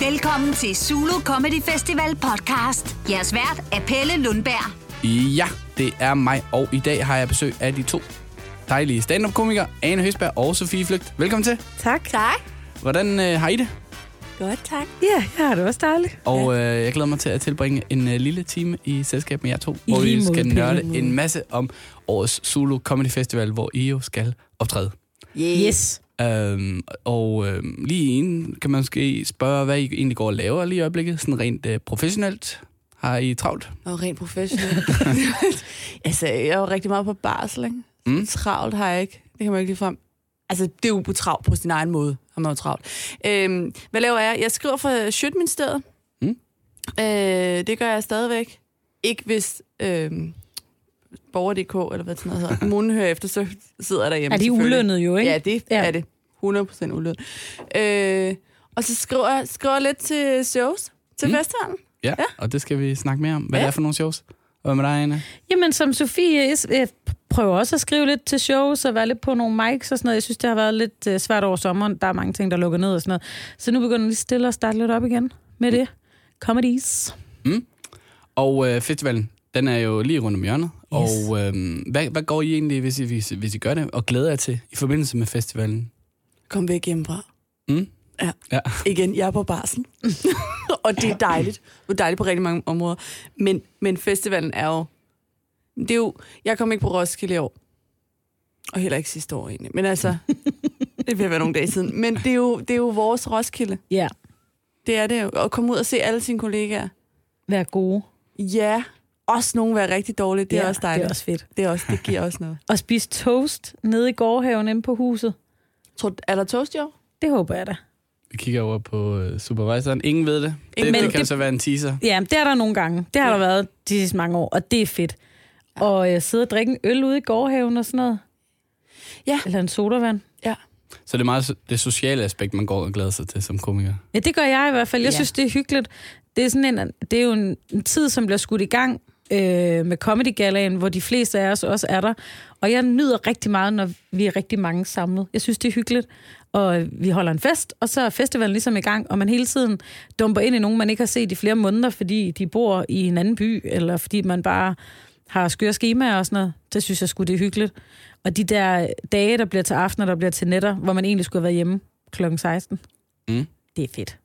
Velkommen til Zulu Comedy Festival podcast. Jeres vært er Pelle Lundberg. Ja, det er mig, og i dag har jeg besøg af de to dejlige stand-up-komikere, Ane Høsberg og Sofie Flygt. Velkommen til. Tak. Tak. Hvordan øh, har I det? Godt, tak. Ja, jeg har det også dejligt. Og øh, jeg glæder mig til at tilbringe en øh, lille time i selskab med jer to, hvor lige vi måde, skal nørde måde. en masse om årets Zulu Comedy Festival, hvor I jo skal optræde. Yes. Øhm, og øhm, lige inden kan man måske spørge, hvad I egentlig går og laver lige i øjeblikket, sådan rent øh, professionelt. Har I travlt? Og rent professionel. altså, jeg er jo rigtig meget på barsel, ikke? Mm. Travlt har jeg ikke. Det kan man ikke lige frem. Altså, det er jo på travlt på sin egen måde, har man jo travlt. Øhm, hvad laver jeg? Jeg skriver for Sjøtministeriet. Mm. Øh, det gør jeg stadigvæk. Ikke hvis øhm, borger.dk, eller hvad sådan noget hedder, kommunen hører efter, så sidder jeg derhjemme. Er de ulønnet jo, ikke? Ja, det Ja. er det. 100% ulønnet. Øh, og så skriver jeg skriver lidt til shows, til Mm. mm. festivalen. Ja, ja, og det skal vi snakke mere om. Hvad ja. Det er for nogle shows? Hvad med dig, Anna? Jamen, som Sofie jeg prøver også at skrive lidt til shows og være lidt på nogle mics og sådan noget. Jeg synes, det har været lidt uh, svært over sommeren. Der er mange ting, der lukker ned og sådan noget. Så nu begynder jeg lige stille at starte lidt op igen med det. Comedies. Og øh, festivalen, den er jo lige rundt om hjørnet. Yes. Og øh, hvad, hvad går I egentlig, hvis I, hvis, hvis I gør det, og glæder jer til i forbindelse med festivalen? Kom væk hjemmefra. Mm? Ja. Ja. Igen, jeg er på barsel. og det er dejligt. Det er dejligt på rigtig mange områder. Men, men festivalen er jo... Det er jo... Jeg kom ikke på Roskilde i år. Og heller ikke sidste år egentlig. Men altså... det vil være nogle dage siden. Men det er jo, det er jo vores Roskilde. Ja, Det er det jo. At komme ud og se alle sine kollegaer. vær gode. Ja. Også nogen være rigtig dårlige. Det er ja, også dejligt. Det er også fedt. Det, er også, det giver også noget. Og spise toast nede i gårdhaven inde på huset. Tror, er der toast i år? Det håber jeg da. Vi kigger over på øh, supervisoren. Ingen ved det. Det, Ingen det kan det. så være en teaser. Ja, det er der nogle gange. Det har Ja. der været de sidste mange år, og det er fedt. Og øh, sidde og drikke en øl ude i gårdhaven og sådan noget. Ja. Eller en sodavand. Så det er meget det sociale aspekt, man går og glæder sig til som komiker. Ja, det gør jeg i hvert fald. Jeg Ja. synes, det er hyggeligt. Det er, sådan en, det er jo en, en tid, som bliver skudt i gang øh, med Comedy Galaen, hvor de fleste af os også er der. Og jeg nyder rigtig meget, når vi er rigtig mange samlet. Jeg synes, det er hyggeligt. Og vi holder en fest, og så er festivalen ligesom i gang, og man hele tiden dumper ind i nogen, man ikke har set i flere måneder, fordi de bor i en anden by, eller fordi man bare har skøre skemaer og sådan noget. Det synes jeg skulle det er hyggeligt. Og de der dage, der bliver til aftener, der bliver til netter, hvor man egentlig skulle have været hjemme kl. 16. Mm. Det er fedt.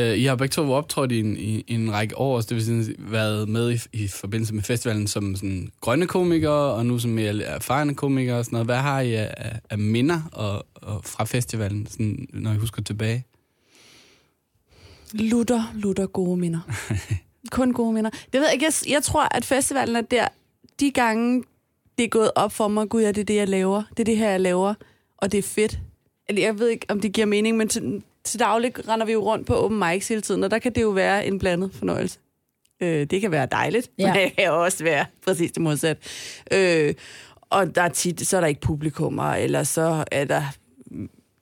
Uh, I har begge to optrådt i en, i, i en række år, så det vil sige, været med i, i forbindelse med festivalen som sådan, grønne komikere, og nu som mere erfarne komikere og sådan noget. Hvad har I af, af- minder og, og fra festivalen, sådan, når I husker tilbage? Lutter, lutter gode minder. Kun gode minder. Det ved jeg. Jeg, jeg tror, at festivalen er der, de gange, det er gået op for mig, gud ja, det er det, jeg laver. Det er det her, jeg laver, og det er fedt. Eller Jeg ved ikke, om det giver mening, men til, daglig render vi jo rundt på open mics hele tiden, og der kan det jo være en blandet fornøjelse. Øh, det kan være dejligt, Ja. men det kan også være præcis det modsat. Øh, og der er tit, så er der ikke publikummer, eller så er der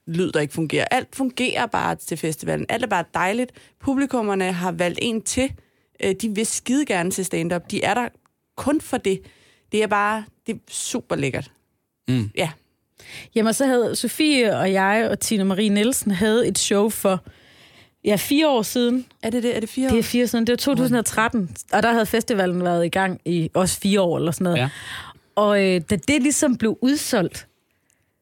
lyd, der ikke fungerer. Alt fungerer bare til festivalen. Alt er bare dejligt. Publikummerne har valgt en til. Øh, De vil skide gerne til stand-up. De er der kun for det. Det er bare, det er super lækkert. Mm. Ja. Jamen, så havde Sofie og jeg og Tina Marie Nielsen havde et show for ja, fire år siden. Er det det? Er det fire Det år? er fire år siden. Det var 2013, og der havde festivalen været i gang i også fire år eller sådan noget. Ja. Og øh, da det ligesom blev udsolgt,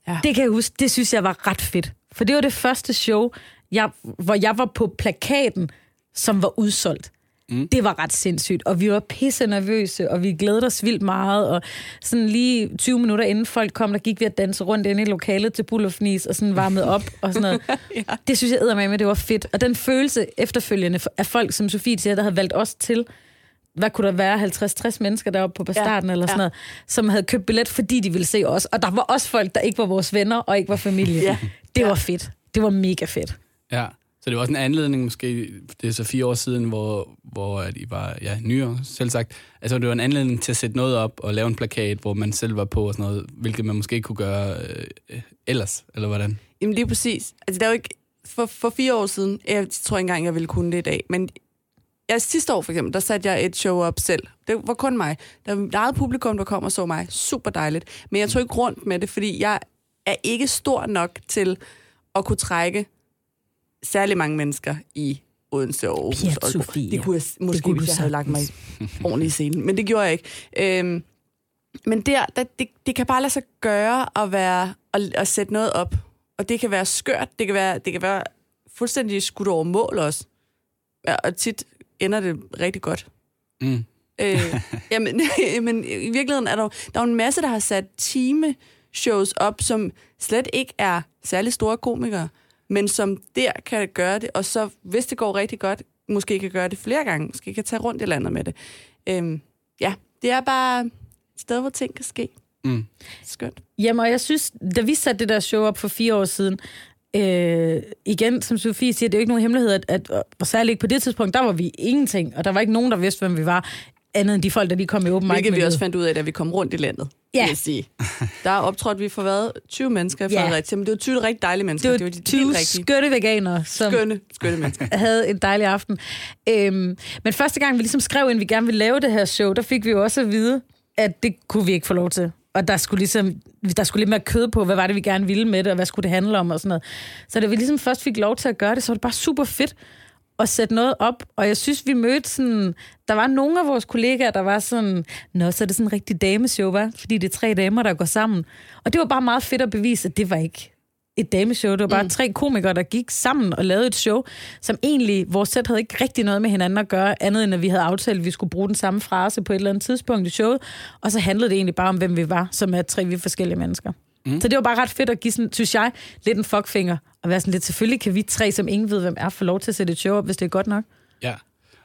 Ja. det kan jeg huske, det synes jeg var ret fedt. For det var det første show, jeg, hvor jeg var på plakaten, som var udsolgt. Mm. Det var ret sindssygt, og vi var pisse nervøse, og vi glædede os vildt meget, og sådan lige 20 minutter inden folk kom, der gik vi at danse rundt inde i lokalet til Bullerfnis, og sådan varmede op, og sådan noget. ja. Det synes jeg med, det var fedt. Og den følelse efterfølgende af folk, som Sofie siger, der havde valgt os til, hvad kunne der være, 50-60 mennesker deroppe på starten ja, eller sådan ja. noget, som havde købt billet, fordi de ville se os. Og der var også folk, der ikke var vores venner og ikke var familie. Ja. Det var fedt. Det var mega fedt. Ja, så det var også en anledning måske, det er så fire år siden, hvor, hvor at I var ja, nyere, selv sagt. Altså det var en anledning til at sætte noget op og lave en plakat, hvor man selv var på og sådan noget, hvilket man måske ikke kunne gøre øh, ellers, eller hvordan? Jamen lige præcis. Altså, det er jo ikke... For, for fire år siden, jeg tror ikke engang, jeg ville kunne det i dag, men jeg, sidste år for eksempel, der satte jeg et show op selv. Det var kun mig. Der var eget publikum, der kom og så mig. Super dejligt. Men jeg tog ikke rundt med det, fordi jeg er ikke stor nok til at kunne trække særlig mange mennesker i Odense og Aarhus. Pia. Sofia. Det kunne jeg måske, kunne hvis jeg havde lagt mig ordentligt i scenen. Men det gjorde jeg ikke. Øhm, men der, der det, det kan bare lade sig gøre at, være, at, at sætte noget op. Og det kan være skørt, det kan være, det kan være fuldstændig skudt over mål også. Ja, og tit ender det rigtig godt. Mm. Øh, jamen, men i virkeligheden er der, der er jo en masse, der har sat time-shows op, som slet ikke er særlig store komikere, men som der kan gøre det, og så, hvis det går rigtig godt, måske kan gøre det flere gange, måske kan tage rundt i landet med det. Øhm, ja, det er bare et sted, hvor ting kan ske. Mm. Skønt. Jamen, og jeg synes, da vi satte det der show op for fire år siden, øh, igen, som Sofie siger, det er jo ikke nogen hemmelighed, at, at og særligt ikke på det tidspunkt, der var vi ingenting, og der var ikke nogen, der vidste, hvem vi var, andet end de folk, der lige kom i åben Hvilket vi også fandt ud af, da vi kom rundt i landet. Ja. vil sige. Der er optrådt vi for hvad? 20 mennesker i Ja. Fredericia, men det var 20 rigtig dejlige mennesker. Det var de 20 helt rigtige. skønne veganere, som Skønne, skønne mennesker. havde en dejlig aften. Øhm, men første gang, vi ligesom skrev ind, vi gerne ville lave det her show, der fik vi jo også at vide, at det kunne vi ikke få lov til. Og der skulle ligesom, der skulle lidt mere kød på, hvad var det, vi gerne ville med det, og hvad skulle det handle om og sådan noget. Så da vi ligesom først fik lov til at gøre det, så var det bare super fedt at sætte noget op. Og jeg synes, vi mødte sådan... Der var nogle af vores kollegaer, der var sådan... Nå, så er det sådan en rigtig dameshow, var? Fordi det er tre damer, der går sammen. Og det var bare meget fedt at bevise, at det var ikke et dameshow. Det var bare mm. tre komikere, der gik sammen og lavede et show, som egentlig, vores sæt havde ikke rigtig noget med hinanden at gøre, andet end at vi havde aftalt, at vi skulle bruge den samme frase på et eller andet tidspunkt i showet, og så handlede det egentlig bare om, hvem vi var, som er tre vidt forskellige mennesker. Mm. Så det var bare ret fedt at give, sådan, synes jeg, lidt en fuckfinger, og være sådan lidt, selvfølgelig kan vi tre, som ingen ved, hvem er, få lov til at sætte et show op, hvis det er godt nok. Ja,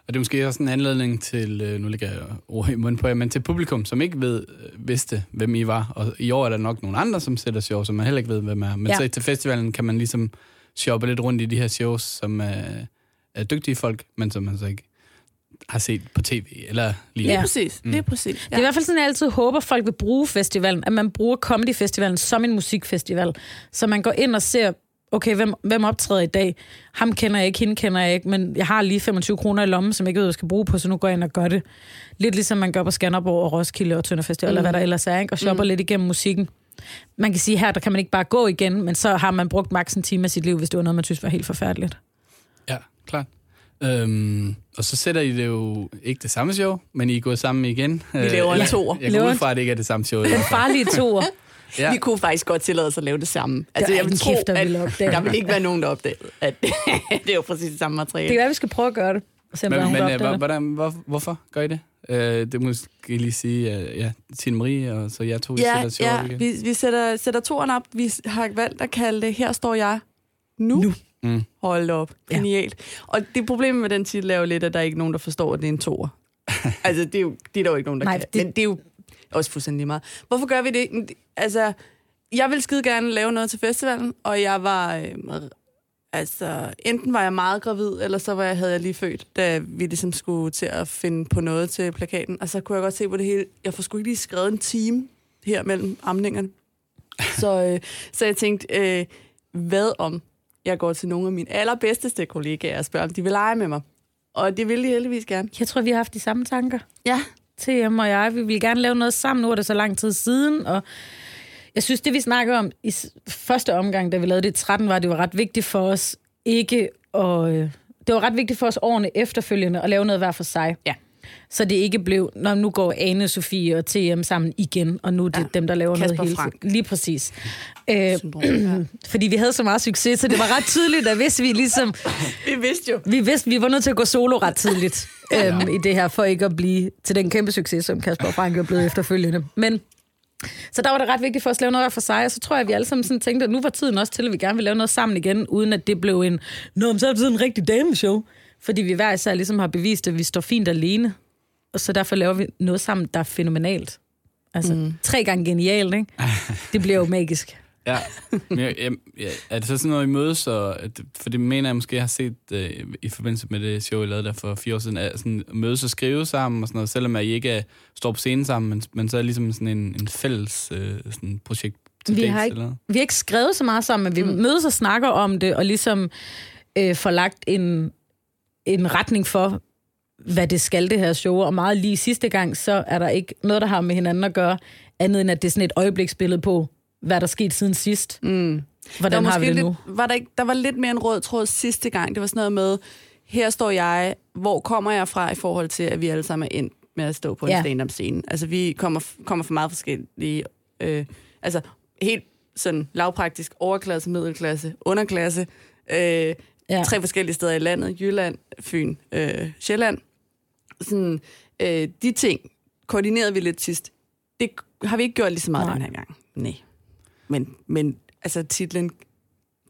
og det er måske også en anledning til, øh, nu ligger jeg ord i munden på jer, men til publikum, som ikke ved, øh, vidste, hvem I var. Og i år er der nok nogle andre, som sætter show, som man heller ikke ved, hvem er. Men Ja. ja. så til festivalen kan man ligesom shoppe lidt rundt i de her shows, som er, er dygtige folk, men som man så ikke har set på tv eller lige. Lige Ja. præcis. Lige præcis. Det er i hvert fald sådan, jeg altid håber, folk vil bruge festivalen, at man bruger Comedy Festivalen som en musikfestival. Så man går ind og ser, okay, hvem, hvem optræder i dag? Ham kender jeg ikke, hende kender jeg ikke, men jeg har lige 25 kroner i lommen, som jeg ikke ved, hvad jeg skal bruge på, så nu går jeg ind og gør det. Lidt ligesom man gør på Skanderborg og Roskilde og Tønder Festival, mm. eller hvad der ellers er, ikke? og shopper mm. lidt igennem musikken. Man kan sige, her der kan man ikke bare gå igen, men så har man brugt maks en time af sit liv, hvis det var noget, man synes var helt forfærdeligt. Ja, klart. Øhm, og så sætter I det jo ikke det samme show, men I er gået sammen igen. Vi laver en toer. Jeg går ud fra, at det ikke er det samme show. Den farlige toer. Ja. Vi kunne faktisk godt tillade os at lave det samme. Altså, er jeg vil tro, kæft, der at ville opdage der vil ikke være nogen, der opdagede, at det er jo præcis det samme materiale. Det kan være, vi skal prøve at gøre det. Se, der er Men, men der øh, hvordan, hvor, hvorfor gør I det? Øh, det måske lige sige, uh, ja, Tine Marie og så jeg to, I Ja, sætter show ja op igen. vi, vi sætter, sætter toren op. Vi har valgt at kalde det Her står jeg nu. Nu. Mm. Hold op. Ja. Genialt. Og det problemet med den titel er jo lidt, at der er ikke nogen, der forstår, at det er en toer. altså, det er, jo, det er der jo ikke nogen, der Nej, kan. det- Men det er jo også fuldstændig meget. Hvorfor gør vi det? Altså, jeg vil skide gerne lave noget til festivalen, og jeg var... Øh, altså, enten var jeg meget gravid, eller så var jeg, havde jeg lige født, da vi ligesom skulle til at finde på noget til plakaten. Og så kunne jeg godt se på det hele. Jeg får sgu ikke lige skrevet en time her mellem amningerne. Så, øh, så jeg tænkte, øh, hvad om jeg går til nogle af mine allerbedste kollegaer og spørger, om de vil lege med mig. Og det vil de heldigvis gerne. Jeg tror, vi har haft de samme tanker. Ja. TM og jeg, vi ville gerne lave noget sammen. Nu er det så lang tid siden, og jeg synes, det vi snakkede om i første omgang, da vi lavede det i 13, var, at det var ret vigtigt for os ikke at... øh, Det var ret vigtigt for os årene efterfølgende at lave noget hver for sig. Ja. Så det ikke blev, når nu går Ane, Sofie og TM sammen igen, og nu er det Ja. ja. dem, der laver Kasper noget hele Frank. Lige præcis. Øh, Syndrom, ja. fordi vi havde så meget succes, så det var ret tydeligt, at hvis vi ligesom Vi vidste jo. vi vidste, vi var nødt til at gå solo ret tidligt øhm, i det her, for ikke at blive til den kæmpe succes, som Kasper og Frank er blevet efterfølgende. Men så der var det ret vigtigt for os at lave noget hver for sig, og så tror jeg, at vi alle sammen sådan tænkte, at nu var tiden også til, at vi gerne vil lave noget sammen igen, uden at det blev en, nå, men så er det sådan en rigtig dameshow. Fordi vi hver især ligesom har bevist, at vi står fint alene, og så derfor laver vi noget sammen, der er fænomenalt. Altså, mm. tre gange genialt, ikke? Det bliver jo magisk. Ja. Men jeg, jeg, jeg, er det så sådan noget, I mødes? Og, for det mener jeg måske, jeg har set øh, i forbindelse med det show, jeg lavede der for fire år siden, at sådan, mødes og skrive sammen og sådan noget, selvom I ikke er, står på scenen sammen, men, men så er det ligesom sådan en, en fælles øh, sådan projekt til Vi dates har, eller ikke, noget. vi har ikke skrevet så meget sammen, men vi mm. mødes og snakker om det, og ligesom øh, får lagt en, en retning for, hvad det skal, det her show. Og meget lige sidste gang, så er der ikke noget, der har med hinanden at gøre, andet end at det er sådan et øjebliksbillede på, hvad der skete siden sidst. Mm. Hvordan der var har vi det måske nu? Lidt, var der, ikke, der var lidt mere en rød tråd sidste gang. Det var sådan noget med, her står jeg, hvor kommer jeg fra i forhold til, at vi alle sammen er endt med at stå på en Ja. stand-up scene. Altså, vi kommer, kommer fra meget forskellige... Øh, altså, helt sådan lavpraktisk overklasse, middelklasse, underklasse. Øh, Ja. Tre forskellige steder i landet. Jylland, Fyn, øh, Sjælland. Sådan, øh, de ting koordinerede vi lidt sidst. Det har vi ikke gjort lige så meget Nej. den her gang. Nej. Men, men altså, titlen,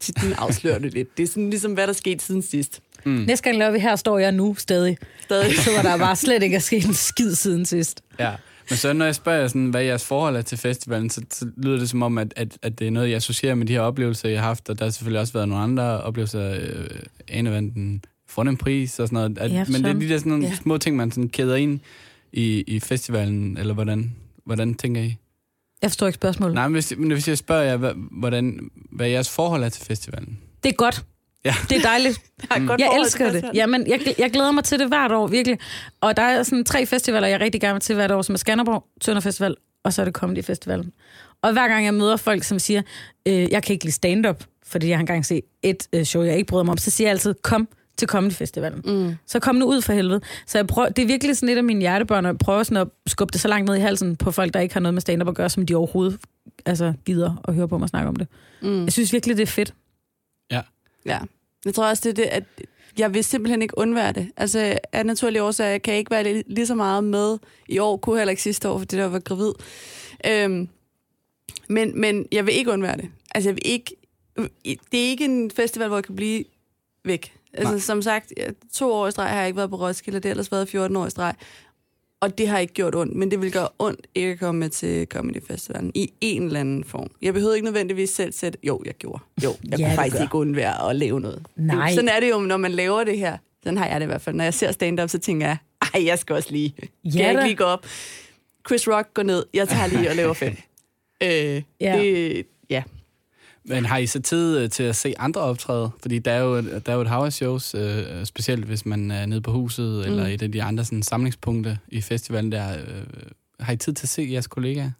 titlen afslører det lidt. Det er sådan ligesom, hvad der skete siden sidst. Mm. Næste gang laver vi her, står jeg nu stadig. Stadig. Så var der bare slet ikke er sket en skid siden sidst. Ja. Men så når jeg spørger, sådan, hvad jeres forhold er til festivalen, så, så lyder det som om, at, at, at det er noget, jeg associerer med de her oplevelser, jeg har haft, og der har selvfølgelig også været nogle andre oplevelser, øh, Anevanden, Fonden pris og sådan noget. At, Ja, men det er de der sådan nogle ja. små ting, man sådan kæder ind i, i festivalen, eller hvordan, hvordan tænker I? Jeg forstår ikke spørgsmålet. Nej, men hvis, men hvis jeg spørger jer, hvad, hvordan, hvad jeres forhold er til festivalen? Det er godt. Ja. Det er dejligt. Jeg, et godt Jeg elsker det. Jamen, jeg, jeg glæder mig til det hvert år, virkelig. Og der er sådan tre festivaler, jeg rigtig gerne vil til hvert år, som er Skanderborg, Tønder Festival, og så er det Comedy Festivalen. Og hver gang jeg møder folk, som siger, øh, jeg kan ikke lide stand-up, fordi jeg har engang set et øh, show, jeg ikke bryder mig om, så siger jeg altid, kom til Comedy Festivalen. Mm. Så kom nu ud for helvede. Så jeg prøver, det er virkelig sådan lidt af mine hjertebørn, jeg prøver sådan at skubbe det så langt ned i halsen på folk, der ikke har noget med stand-up at gøre, som de overhovedet altså, gider at høre på mig snakke om det. Mm. Jeg synes virkelig, det er fedt. Ja. Jeg tror også, det er det, at jeg vil simpelthen ikke undvære det. Altså, af naturlige årsager kan jeg ikke være lige, så meget med i år, kunne heller ikke sidste år, fordi der var gravid. Øhm, men, men jeg vil ikke undvære det. Altså, jeg vil ikke... Det er ikke en festival, hvor jeg kan blive væk. Altså, Nej. som sagt, to år i streg har jeg ikke været på Roskilde, det har ellers været 14 år i streg. Og det har ikke gjort ondt, men det vil gøre ondt ikke at komme med til Comedy Festivalen i en eller anden form. Jeg behøvede ikke nødvendigvis selv sætte... Jo, jeg gjorde. Jo, jeg Ja, kunne faktisk gør. ikke undvære at lave noget. Nej. Sådan er det jo, når man laver det her. Sådan har jeg det i hvert fald. Når jeg ser stand-up, så tænker jeg, ej, jeg skal også lige. Skal Ja jeg ikke lige gå op? Chris Rock går ned, jeg tager lige og laver fem. øh, ja. Det, ja. Men har I så tid øh, til at se andre optræde? Fordi der er jo, der er jo et hav af shows, øh, specielt hvis man er nede på huset, mm. eller et af de andre sådan, samlingspunkter i festivalen der. Øh, har I tid til at se jeres kollegaer?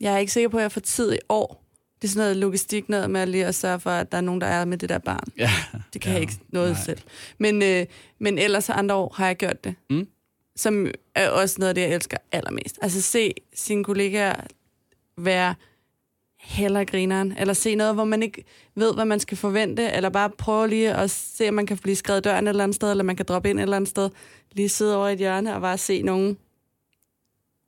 Jeg er ikke sikker på, at jeg får tid i år. Det er sådan noget logistik noget med lige at sørge for, at der er nogen, der er med det der barn. Ja. Det kan Ja, jeg ikke noget nej. selv. Men, øh, men ellers andre år har jeg gjort det. Mm. Som er også noget af det, jeg elsker allermest. Altså se sine kollegaer være heller grineren, eller se noget, hvor man ikke ved, hvad man skal forvente, eller bare prøve lige at se, om man kan blive skrevet døren et eller andet sted, eller man kan droppe ind et eller andet sted, lige sidde over i et hjørne og bare se nogen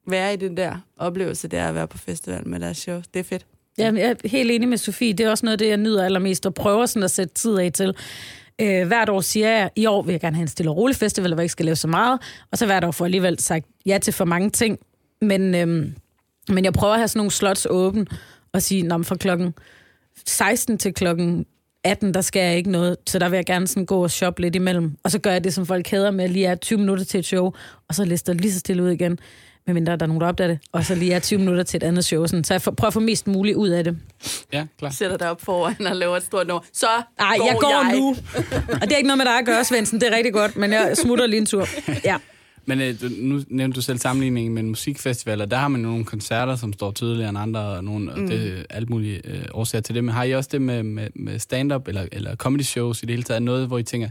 være i den der oplevelse, der at være på festival med deres show. Det er fedt. Ja, jeg er helt enig med Sofie. Det er også noget af det, jeg nyder allermest, og prøver sådan at sætte tid af til. Øh, hvert år siger jeg, i år vil jeg gerne have en stille og rolig festival, hvor jeg ikke skal lave så meget, og så hvert år får jeg alligevel sagt ja til for mange ting. Men, øhm, men jeg prøver at have sådan nogle slots åben, og sige, Nå, fra klokken 16 til klokken 18, der skal jeg ikke noget, så der vil jeg gerne sådan gå og shoppe lidt imellem. Og så gør jeg det, som folk hader med, at lige er 20 minutter til et show, og så lister lige så stille ud igen, medmindre der er nogen, der opdager det, og så lige er 20 minutter til et andet show. Sådan. Så jeg får- prøver at få mest muligt ud af det. Ja, klar. Sætter dig op foran og laver et stort nummer. Så Nej, går jeg går jeg. nu. Og det er ikke noget med dig at gøre, Svendsen. Det er rigtig godt, men jeg smutter lige en tur. Ja. Men øh, du- nu nævnte du selv sammenligningen med en musikfestival, og der har man nogle koncerter, som står tydeligere end andre, og nogle, mm. det alt mulige øh, årsager til det. Men har I også det med, med, med stand-up eller, eller comedy shows i det hele taget? Noget, hvor I tænker,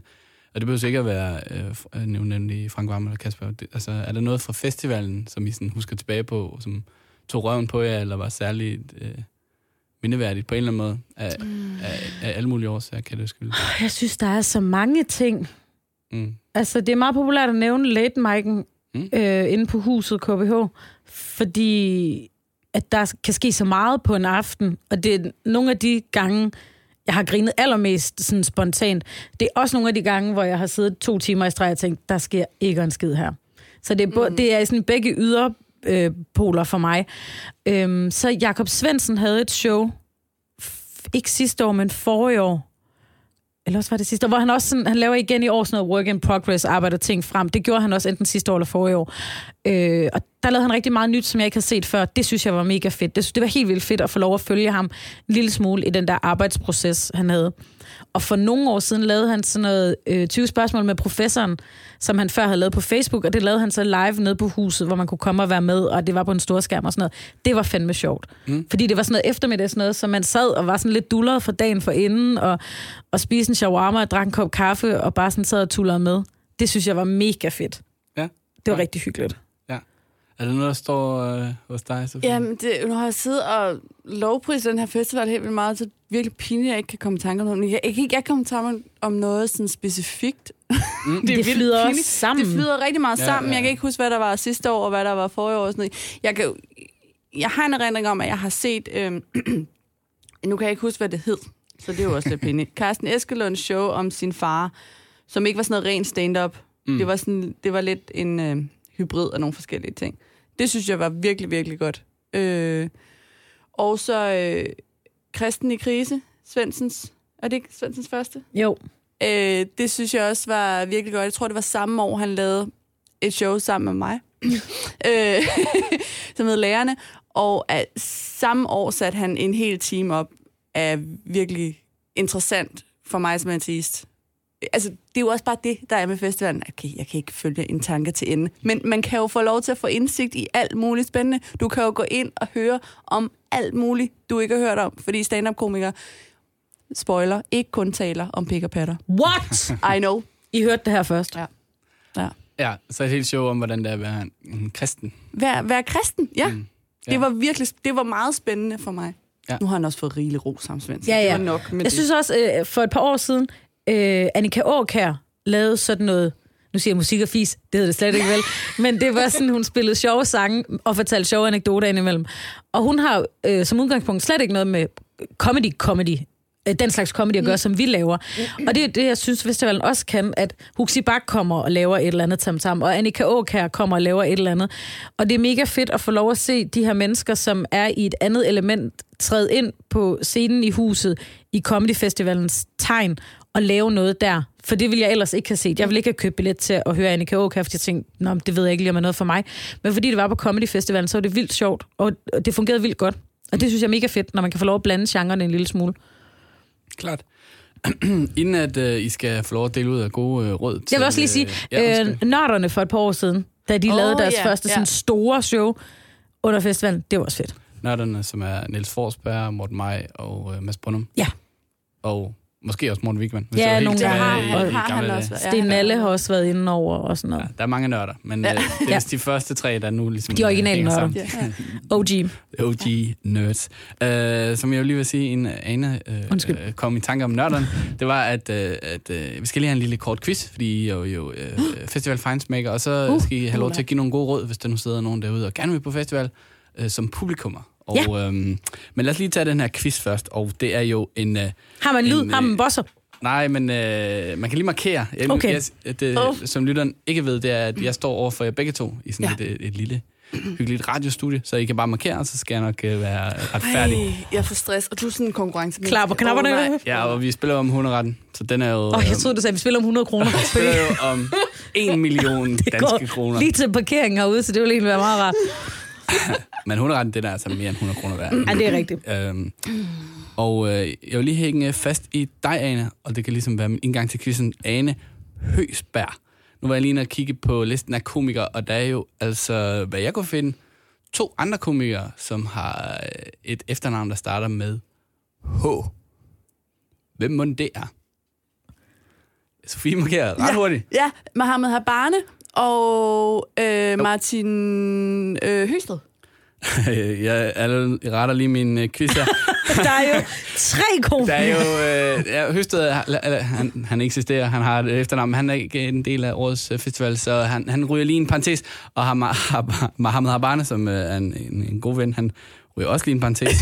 og det behøver ikke at være øh, nævnt nemlig Frank Varm eller Kasper. Det, altså, er der noget fra festivalen, som I sådan husker tilbage på, som tog røven på jer, eller var særligt øh, mindeværdigt på en eller anden måde? Af, mm. af, af alle mulige årsager, kan det skyldes. Jeg synes, der er så mange ting. Mm. Altså, det er meget populært at nævne late mic'en Mm. øh, inde på huset KBH, fordi at der kan ske så meget på en aften, og det er nogle af de gange, jeg har grinet allermest sådan spontant. Det er også nogle af de gange, hvor jeg har siddet to timer i streg og tænkt, der sker ikke en skid her. Så det er, både, mm. det er sådan begge yder øh, for mig. Øhm, så Jakob Svendsen havde et show, f- ikke sidste år, men forrige år, eller også var det sidste år, hvor han også sådan, han laver igen i år sådan noget work in progress, arbejder ting frem. Det gjorde han også enten sidste år eller forrige år. Øh, og der lavede han rigtig meget nyt, som jeg ikke har set før. Det synes jeg var mega fedt. Det, det var helt vildt fedt at få lov at følge ham en lille smule i den der arbejdsproces, han havde. Og for nogle år siden lavede han sådan noget øh, 20 spørgsmål med professoren, som han før havde lavet på Facebook, og det lavede han så live nede på huset, hvor man kunne komme og være med, og det var på en stor skærm og sådan noget. Det var fandme sjovt. Mm. Fordi det var sådan noget eftermiddags noget, så man sad og var sådan lidt dulleret for dagen for inden, og, og spiste en shawarma og drak en kop kaffe, og bare sådan sad og tullede med. Det synes jeg var mega fedt. Ja. Det var Ja. rigtig hyggeligt. Er det noget, der står øh, hos dig, Sofie? Jamen, det, nu har jeg siddet og lovpris den her festival helt vildt meget, så det er virkelig pinligt, at jeg ikke kan komme i tanker om noget. Jeg, jeg kan ikke jeg komme i tanker om noget sådan specifikt. Mm. Det, det flyder også sammen. Det flyder rigtig meget Ja, sammen. ja, Jeg kan ikke huske, hvad der var sidste år, og hvad der var forrige år. Og sådan noget. Jeg, kan, jeg har en erindring om, at jeg har set... Øhm, nu kan jeg ikke huske, hvad det hed, så det er jo også lidt pinligt. Carsten Eskelunds show om sin far, som ikke var sådan noget rent stand-up. Mm. Det, var sådan, det var lidt en øh, hybrid af nogle forskellige ting. Det synes jeg var virkelig, virkelig godt. Øh, og så øh, Kristen i krise, Svensens. Er det ikke Svensens første? Jo. Øh, det synes jeg også var virkelig godt. Jeg tror, det var samme år, han lavede et show sammen med mig, øh, som hed Lærerne. Og at samme år satte han en hel team op af virkelig interessant for mig som artist. Altså, det er jo også bare det, der er med festivalen. Okay, jeg kan ikke følge en tanke til ende. Men man kan jo få lov til at få indsigt i alt muligt spændende. Du kan jo gå ind og høre om alt muligt, du ikke har hørt om. Fordi stand-up-komikere, spoiler, ikke kun taler om pik og patter. What? I know. I hørte det her først. Ja. Ja. Ja, så et helt show om, hvordan det er at være en, en kristen. Vær, vær kristen, ja. Mm. Ja. Det var virkelig, det var meget spændende for mig. Ja. Nu har han også fået rigelig ro sammen, Svend. Ja, ja. Det var nok med Jeg det. synes også, øh, for et par år siden, øh, Annika Aukær lavede sådan noget, nu siger jeg musik og fis, det hedder det slet ikke vel, men det var sådan, hun spillede sjove sange og fortalte sjove anekdoter indimellem. Og hun har øh, som udgangspunkt slet ikke noget med comedy-comedy, øh, den slags comedy at gøre, mm. som vi laver. Og det er det, jeg synes, festivalen også kan, at Huxi Bak kommer og laver et eller andet tam-tam, og Annika Aukær kommer og laver et eller andet. Og det er mega fedt at få lov at se de her mennesker, som er i et andet element, træde ind på scenen i huset i Comedy Festivalens tegn og lave noget der. For det vil jeg ellers ikke have set. Jeg vil ikke have købt billet til at høre Annika Aukær, fordi jeg tænkte, Nå, det ved jeg ikke lige om er noget for mig. Men fordi det var på Comedy Festivalen, så var det vildt sjovt, og det fungerede vildt godt. Og det synes jeg er mega fedt, når man kan få lov at blande genrerne en lille smule. Klart. Inden at øh, I skal få lov at dele ud af gode øh, råd til... Jeg vil også lige sige, øh, undskyld. nørderne for et par år siden, da de oh, lavede deres ja, første ja. sådan store show under festivalen, det var også fedt. Nørderne, som er Niels Forsberg, Morten Maj og øh, Mads Brunum. Ja. Og måske også Morten Wigman. hvis Ja, det nogle gange. har, i- Og- han, i har han også været. Sten Nalle har også været inde over og sådan noget. Ja, der er mange nørder, men Ja. øh, det er Ja. de første tre, der nu ligesom... De originale hænger nørder. Ja. OG. OG nerds. Uh, som jeg jo lige vil sige, en Ane uh, Undskyld. uh, kom i tanke om nørderne, det var, at, uh, at uh, vi skal lige have en lille kort quiz, fordi I er jo, jo uh, festival Feinsmaker, og så Uh, skal I have lov til at give nogle gode råd, hvis der nu sidder nogen derude og gerne vil på festival uh, som publikummer. Og, Ja. øhm, men lad os lige tage den her quiz først, og det er jo en... Uh, Har man lyd? En, Har man øh, bosser? nej, men uh, man kan lige markere. Jeg, Okay. jeg, det, Oh. Som lytteren ikke ved, det er, at jeg står over for jer begge to i sådan Ja. et, et, et lille hyggeligt radiostudie, så I kan bare markere, og så skal jeg nok uh, være retfærdig. Ej, jeg får stress, og du er sådan en konkurrence. Klar på knapperne? nej. Ja, og vi spiller om hunderetten, så den er jo... Åh, oh, jeg troede, du sagde, at vi spiller om 100 kroner. vi spiller jo om 1 million danske kroner. lige til parkering herude, så det ville egentlig være meget rart. Men hunderetten, det der er altså mere end 100 kroner værd. Ja, det er rigtigt. Øhm, og øh, jeg vil lige hænge fast i dig, Ane, og det kan ligesom være min indgang til quizzen. Ane Høsberg. Nu var jeg lige inde og kigge på listen af komikere, og der er jo altså, hvad jeg kunne finde, to andre komikere, som har øh, et efternavn, der starter med H. Hvem må det er? Sofie markerer ret Ja. hurtigt. Ja, Mohammed Habane og øh, Martin øh, Høsted. jeg, jeg retter lige min øh, quiz her. Der er jo tre kroner. Der er jo... Øh, ja, Høsted, han, han, eksisterer, han har et efternavn, men han er ikke en del af årets øh, festival, så han, han ryger lige en parentes. Og har Mohammed Habane, som øh, er en, en, en god ven, han ryger også lige en parentes.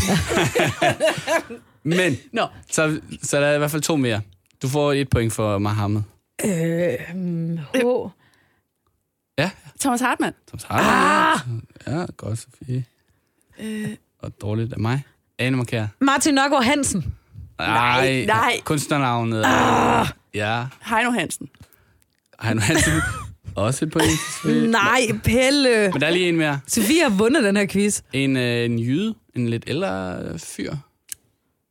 men, Nå, så, så der er i hvert fald to mere. Du får et point for Mohammed. Øh, hmm, H. Ja, Thomas Hartmann. Thomas Hartmann. Ja, godt, Sofie. Øh, Og dårligt af mig. Ane Markær. Martin Nørgaard Hansen. Nej, nej. Kunstnernavnet. Ah. Ja, Heino Hansen. Heino Hansen. Også et point til Sofie. Nej, Pelle. Men der er lige en mere. Sofie har vundet den her quiz. En, øh, en jyde, en lidt ældre fyr.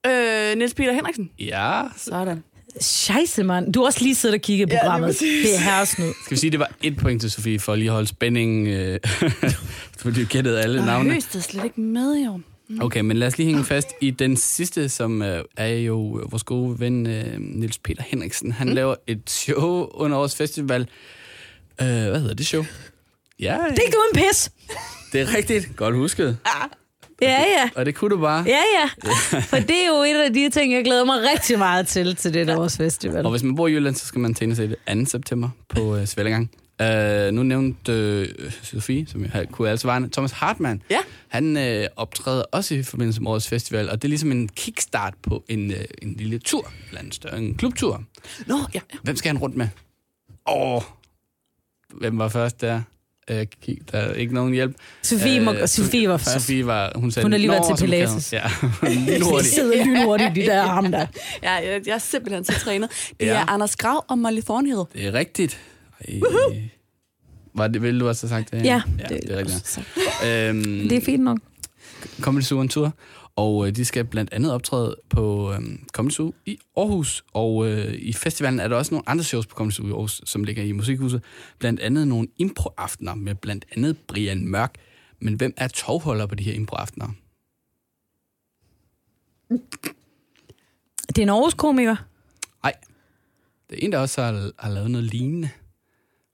Øh, Niels Peter Henriksen. Ja, Sådan. Scheisse, mand. Du har også lige siddet og kigget på Ja, lige programmet. præcis. det er herresnud. skal vi sige, det var et point til Sofie, for lige at holde spændingen, øh, fordi du gættede alle navnene. Høst er slet ikke med i år. Okay, men lad os lige hænge fast i den sidste, som øh, er jo vores gode ven øh, Niels Peter Henriksen. Han mm. laver et show under årets festival. Øh, hvad hedder det show? Ja, Det er ikke uden pis. det er rigtigt. Godt husket. Ja, ja. Og det kunne du bare. Ja, ja. For det er jo en af de ting, jeg glæder mig rigtig meget til, til det års festival. Og hvis man bor i Jylland, så skal man tænke sig det 2. september på øh, Svællegang. Øh, nu nævnte øh, Sofie, som jeg kunne altså vegne, Thomas Hartmann. Ja. Han øh, optræder også i forbindelse med årets festival, og det er ligesom en kickstart på en, øh, en lille tur, eller en større en klubtur. Nå, ja. Hvem skal han rundt med? Åh, hvem var først der? Øh, der er ikke nogen hjælp. Sofie, må, Øh, Sofie var først. Sofie var, hun sagde, Hun har lige været til Pilates. Ja, De lynhurtigt. sidder lynhurtigt, de der arme der. ja jeg, jeg er simpelthen så trænet. Det Ja. er Anders Grav og Molly Thornhill. Det er rigtigt. Ej. Var det, ville du også have sagt det? Ja, ja det, er rigtigt. Øhm, Det er fint nok. Comedy Zoo en tur, og øh, de skal blandt andet optræde på øh, Comedy Zoo i Aarhus, og øh, i festivalen er der også nogle andre shows på Comedy Zoo i Aarhus, som ligger i Musikhuset. Blandt andet nogle improaftener med blandt andet Brian Mørk. Men hvem er tovholder på de her improaftener? Det er en Aarhus komiker. Nej, det er en, der også har, har lavet noget lignende.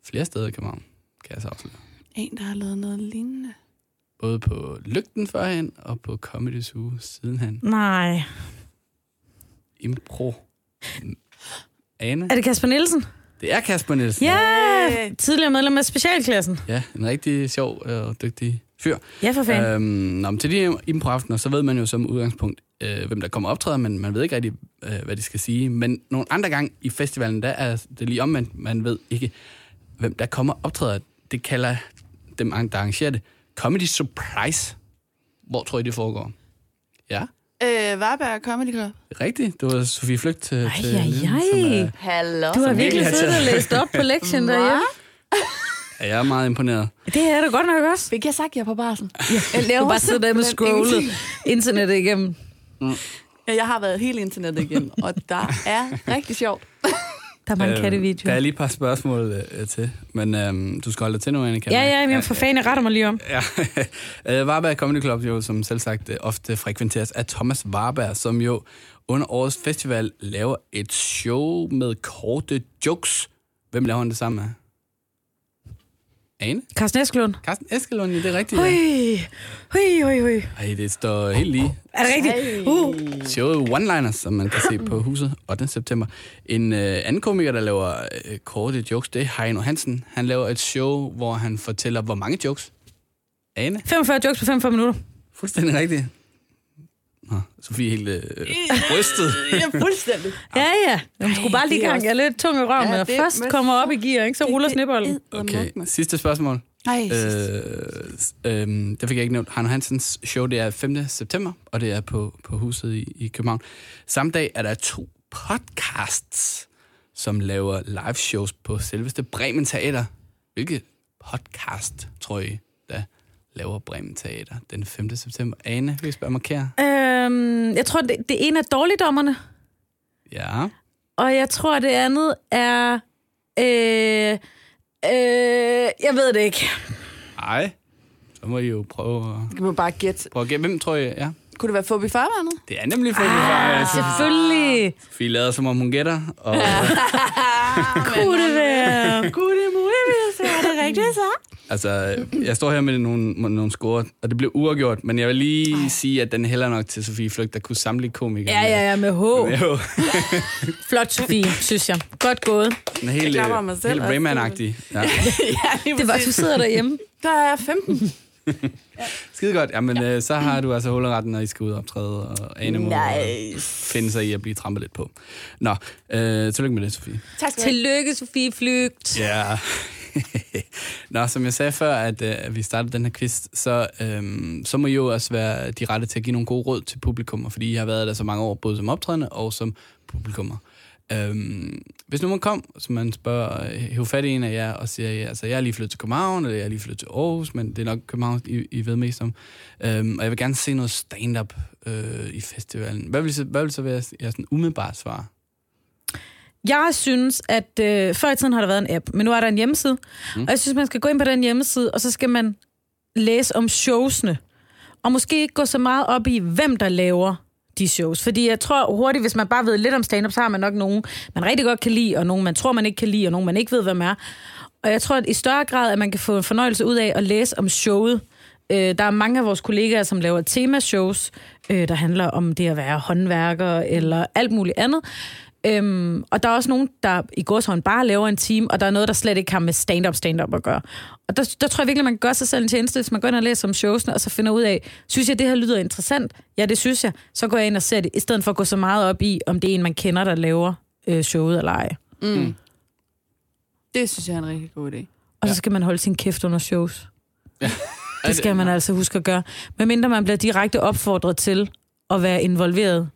Flere steder i København, kan jeg så afsløre. En, der har lavet noget lignende. Både på Lygten førhen, og på Comedy Zoo sidenhen. Nej. Impro. Ane? Er det Kasper Nielsen? Det er Kasper Nielsen. Ja, tidligere medlem af specialklassen. Ja, en rigtig sjov og dygtig fyr. Ja, for fanden. Øhm, nå, men til de improaftener, så ved man jo som udgangspunkt, øh, hvem der kommer optræder, men man ved ikke rigtig, øh, hvad de skal sige. Men nogle andre gange i festivalen, der er det lige omvendt. Man ved ikke, hvem der kommer optræder. Det kalder dem, der arrangerer det, Comedy Surprise. Hvor tror I, det foregår? Ja, Øh, Varberg Comedy Club. rigtigt. Det var Sofie Flygt til, Ej, til ej, lyden, ej. som er, Hallo. Du har virkelig siddet og læst op på lektien derhjemme. er jeg er meget imponeret. Det er da godt nok også. Fik jeg sagt, jeg er på barsel? Jeg kunne bare sidde der med scrollet internettet igennem. Ja, jeg har været hele internettet igen, og der er rigtig sjovt. Der er mange Øhm, kattevideoer. Der er lige et par spørgsmål øh, til, men øhm, du skal holde dig til nu, Annika. Ja, ja, men for fanden, retter mig lige om. Ja, Øh, Varberg Comedy Club, jo, som selv sagt øh, ofte frekventeres af Thomas Varberg, som jo under årets festival laver et show med korte jokes. Hvem laver han det sammen med? Ane? Carsten Eskelund. Carsten Eskelund, ja, det er rigtigt. Hui, hui, hui, hui. Ej, det står helt lige. Er det rigtigt? Uh. Showet One-Liners, som man kan se på huset 8. september. En øh, anden komiker, der laver øh, korte jokes, det er Heino Hansen. Han laver et show, hvor han fortæller, hvor mange jokes. Ane? 45 jokes på 45 minutter. Fuldstændig rigtigt. Nå, Sofie er helt øh, rystet. Ja, fuldstændig. Ja, ja. Jeg skulle bare lige gang. Jeg er lidt tung i røven, Ja, først men- kommer op i gear, ikke? så ruller snibolden. Okay, sidste spørgsmål. Nej, Øh, øhm, det fik jeg ikke nævnt. Heino Hansens show, det er 5. september, og det er på, på huset i, i København. Samme dag er der to podcasts, som laver live shows på selveste Bremen Teater. Hvilket podcast, tror I, der laver Bremen Teater den 5. september? Ane, vil I spørge markere? Øhm, jeg tror, det, det ene er dårligdommerne, Ja. og jeg tror, det andet er... Øh, øh, jeg ved det ikke. Ej, så må I jo prøve at, kan man bare gætte. prøve at gætte. Hvem tror I, ja? Kunne det være Fobi Farvandet? Det er nemlig for ah, Selvfølgelig Vi lader som om hun gætter, og kunne det være. Gud, det er muligt, hvis det rigtigt, så. Altså, jeg står her med nogle, nogle score, og det blev uafgjort, men jeg vil lige Ej. sige, at den hælder nok til Sofie Flygt, der kunne samle komikere. Ja, ja, ja, med H. med- Jo, Flot, Sofie, synes jeg. Godt gået. den er helt, klapper øh, mig selv helt. Rayman-agtig. Ja. ja, Det var, du sidder derhjemme. Der er 15. Skide godt. Jamen, øh, så har du altså hulleretten, når I skal ud og optræde, og Ane må øh, finde sig i at blive trampet lidt på. Nå, øh, tillykke med det, Sofie. Tak skal. Tillykke, Sofie Flygt. Ja. Nå, som jeg sagde før, at, øh, at vi startede den her quiz, så, øhm, så må I jo også være de rette til at give nogle gode råd til publikummer, fordi I har været der så mange år, både som optrædende og som publikummer. Øhm, hvis nu man kom, så man spørger, øh, hæv fat i en af jer og siger, ja, altså, jeg er lige flyttet til København, eller jeg er lige flyttet til Aarhus, men det er nok København, I, I ved mest om. Øhm, og jeg vil gerne se noget stand-up øh, i festivalen. Hvad vil, så, hvad vil så være jeres sådan umiddelbare svar? Jeg synes, at øh, før i tiden har der været en app, men nu er der en hjemmeside. Mm. Og jeg synes, man skal gå ind på den hjemmeside, og så skal man læse om showsene. Og måske ikke gå så meget op i, hvem der laver de shows. Fordi jeg tror hurtigt, hvis man bare ved lidt om stand-up, så har man nok nogen, man rigtig godt kan lide, og nogen, man tror, man ikke kan lide, og nogen, man ikke ved, hvem er. Og jeg tror, at i større grad, at man kan få en fornøjelse ud af at læse om showet. Øh, der er mange af vores kollegaer, som laver temashows, øh, der handler om det at være håndværker eller alt muligt andet. Øhm, og der er også nogen, der i gårdshånd bare laver en team, og der er noget, der slet ikke har med stand-up, stand-up at gøre. Og der, der tror jeg virkelig, man kan gøre sig selv en tjeneste, hvis man går ind og læser om showsene, og så finder ud af, synes jeg, det her lyder interessant? Ja, det synes jeg. Så går jeg ind og ser det, i stedet for at gå så meget op i, om det er en, man kender, der laver øh, showet eller ej. Mm. Det synes jeg er en rigtig god idé. Og så skal man holde sin kæft under shows. Ja. Det skal man altså huske at gøre. Medmindre man bliver direkte opfordret til at være involveret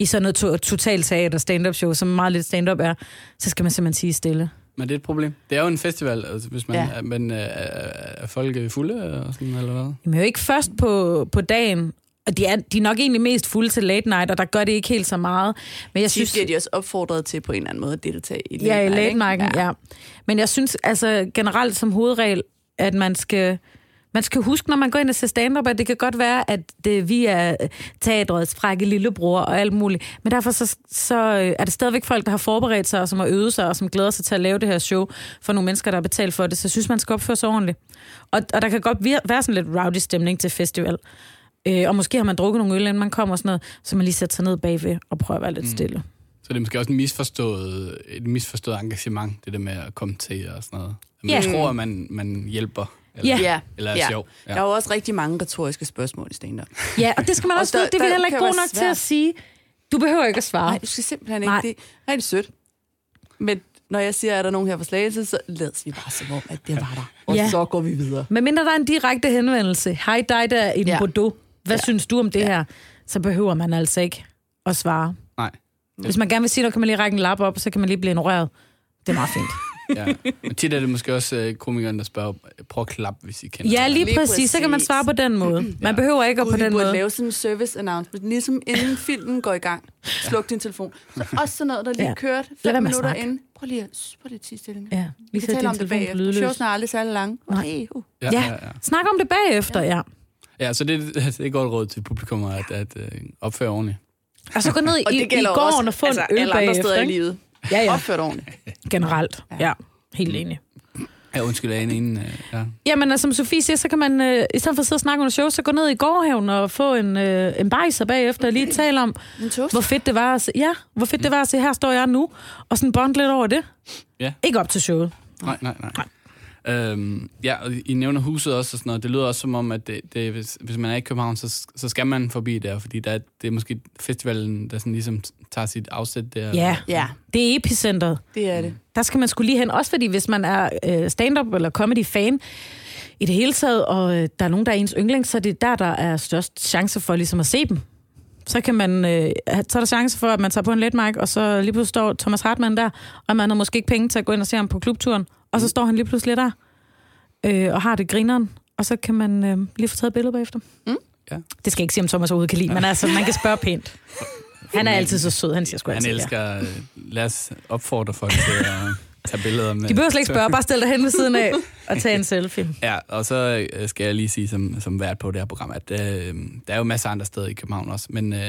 i sådan noget to- totalt teater stand-up show, som meget lidt stand-up er, så skal man simpelthen sige stille. Men det er et problem. Det er jo en festival, altså, hvis man, Ja. er, men, øh, er folk fulde og sådan, eller hvad? Jamen jo ikke først på, på dagen, og de er, de er nok egentlig mest fulde til late night, og der gør det ikke helt så meget. Men jeg Synes, synes... bliver de også opfordret til på en eller anden måde at deltage i Ja, i late nighten, ja. ja. Men jeg synes altså generelt som hovedregel, at man skal, man skal huske, når man går ind og ser stand-up, at det kan godt være, at det, vi er teatrets frække lillebror og alt muligt. Men derfor så, så øh, er det stadigvæk folk, der har forberedt sig, og som har øvet sig, og som glæder sig til at lave det her show for nogle mennesker, der har betalt for det. Så jeg synes, man skal opføre sig ordentligt. Og, og der kan godt være sådan lidt rowdy stemning til festival. Øh, og måske har man drukket nogle øl, inden man kommer og sådan noget, så man lige sætter sig ned bagved og prøver at være lidt stille. Så det er måske også en misforstået, et misforstået engagement, det der med at komme til og sådan noget. Man Ja. tror, at man, man hjælper. Eller, Ja. Ja, Eller er ja. sjov. Der er jo også rigtig mange retoriske spørgsmål i stand-up. Ja, og det skal man Og også der- vide. Det er vi heller ikke god nok til svært. at sige. Du behøver ikke at svare. Nej, du skal simpelthen ikke. Nej. Det er rigtig sødt. Men når jeg siger, at der er nogen her for Slagelse, så lad os vi bare som om, at det var der. Og Ja. så går vi videre. Men mindre der er en direkte henvendelse. Hej dig der i Ja. ja. Bordeaux. Hvad ja. synes du om det ja. her? Så behøver man altså ikke at svare. Nej. Hvis man gerne vil sige noget, kan man lige række en lap op, så kan man lige blive ignoreret. Det er meget fint. Ja. Men tit er det måske også øh, komikeren, der spørger, prøv at klappe, hvis I kender Ja, lige, Lige præcis. Så kan man svare på den måde. Man behøver ikke at på den måde. lave sådan en service announcement, ligesom inden filmen går i gang. Sluk din telefon. Så også sådan noget, der lige Ja. ja. kørt Lad være fem minutter inden. Prøv lige at, prøv lige at tige. Ja, Vi kan tale om det bagefter. lydløs. Showsene er aldrig særlig lange. Nej. Okay, uh. Ja, Ja. ja, ja. Snak om det bagefter, ja. ja så det, det er et godt råd til publikum, at, at uh, opføre ordentligt. Og så gå ned Og i, det i gården også og få altså, en øl alle andre bagefter. steder i livet. Ja, ja. Opført ordentligt. Generelt. Ja, helt enig. Ja, undskyld, Ane, inden... Uh, ja. Jamen, altså, som Sofie siger, så kan man, øh, i stedet for at sidde og snakke under show, så gå ned i gårdhaven og få en, øh, en bajser bagefter og lige tale om, En hvor fedt det var at se, ja, hvor fedt det var at se, her står jeg nu, og sådan bond lidt over det. Ja. Ikke op til showet. Nej, nej, nej. Øhm, ja, og I nævner huset også og sådan noget. Det lyder også som om, at det, det, hvis, hvis man er i København, så, så skal man forbi der, fordi der, er- det er måske festivalen, der sådan ligesom tager sit afsæt der. Ja, Ja, det er epicentret. det er det. Der skal man skulle lige hen, også fordi hvis man er øh, stand-up eller comedy-fan i det hele taget, og øh, der er nogen, der er ens yndling, så er det der, der er størst chance for ligesom at se dem. Så, kan man, øh, så er der chance for, at man tager på en let mic, og så lige pludselig står Thomas Hartmann der, og man har måske ikke penge til at gå ind og se ham på klubturen, og så står han lige pludselig der, øh, og har det grineren, og så kan man øh, lige få taget et billede bagefter. Mm. Ja. Det skal jeg ikke sige, om Thomas overhovedet kan lide, men altså, man kan spørge pænt. Han er altid så sød, han siger sgu Han altid ja. elsker... øh, Lad os opfordre folk til at tage billeder med... De behøver slet ikke spørge, bare stil dig hen ved siden af og tage en selfie. Ja, og så øh, skal jeg lige sige som, som vært på det her program, at øh, der er jo masser af andre steder i København også, men, øh,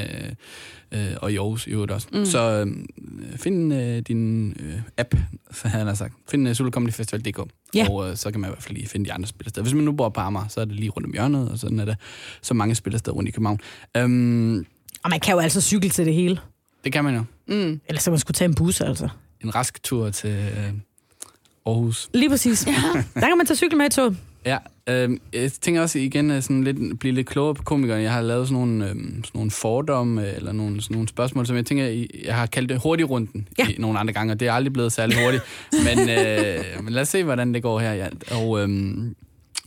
øh, og i Aarhus i øvrigt også. Mm. Så øh, find øh, din øh, app, så havde han sagt. Find øh, sulacomedyfestival.dk, Ja. og øh, så kan man i hvert fald lige finde de andre spillesteder. Hvis man nu bor på Amager, så er det lige rundt om hjørnet, og sådan er der så mange spillesteder rundt i København. Øhm, Og man kan jo altså cykle til det hele. det kan man jo. Mm. Eller så man skulle tage en bus, altså. En rask tur til øh, Aarhus. Lige præcis. Ja. Der kan man tage cykel med i toget. Ja, øh, jeg tænker også igen at sådan lidt, blive lidt klogere på komikere. Jeg har lavet sådan nogle, øh, sådan nogle fordomme eller nogle, sådan nogle spørgsmål, som jeg tænker, jeg har kaldt det hurtigrunden Ja. i nogle andre gange, og det er aldrig blevet særlig hurtigt. men, øh, men lad os se, hvordan det går her. Ja. Og øh,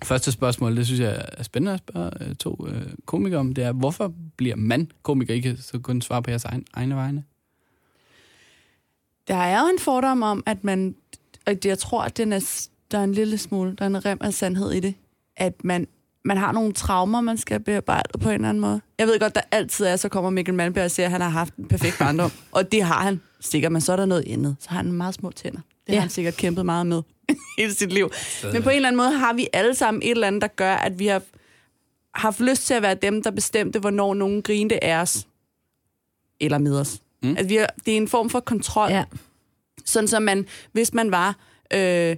første spørgsmål, det synes jeg er spændende at spørge øh, to øh, komikere om, det er, hvorfor bliver man komiker? I kan så kun svare på jeres egen, egne vegne. Der er jo en fordom om, at man, og jeg tror, at den er, der er en lille smule, der er en rem af sandhed i det, at man, man har nogle traumer, man skal bearbejde på en eller anden måde. Jeg ved godt, der altid er, så kommer Mikkel Malmberg og siger, at han har haft en perfekt barndom, og det har han sikkert, men så er der noget andet. Så har han meget små tænder. Det har Ja. han sikkert kæmpet meget med hele sit liv. Men på en eller anden måde har vi alle sammen et eller andet, der gør, at vi har haft lyst til at være dem, der bestemte, hvornår nogen grinte af os. Eller med os. Mm. At vi har, det er en form for kontrol. Ja. Sådan som man, hvis man var øh,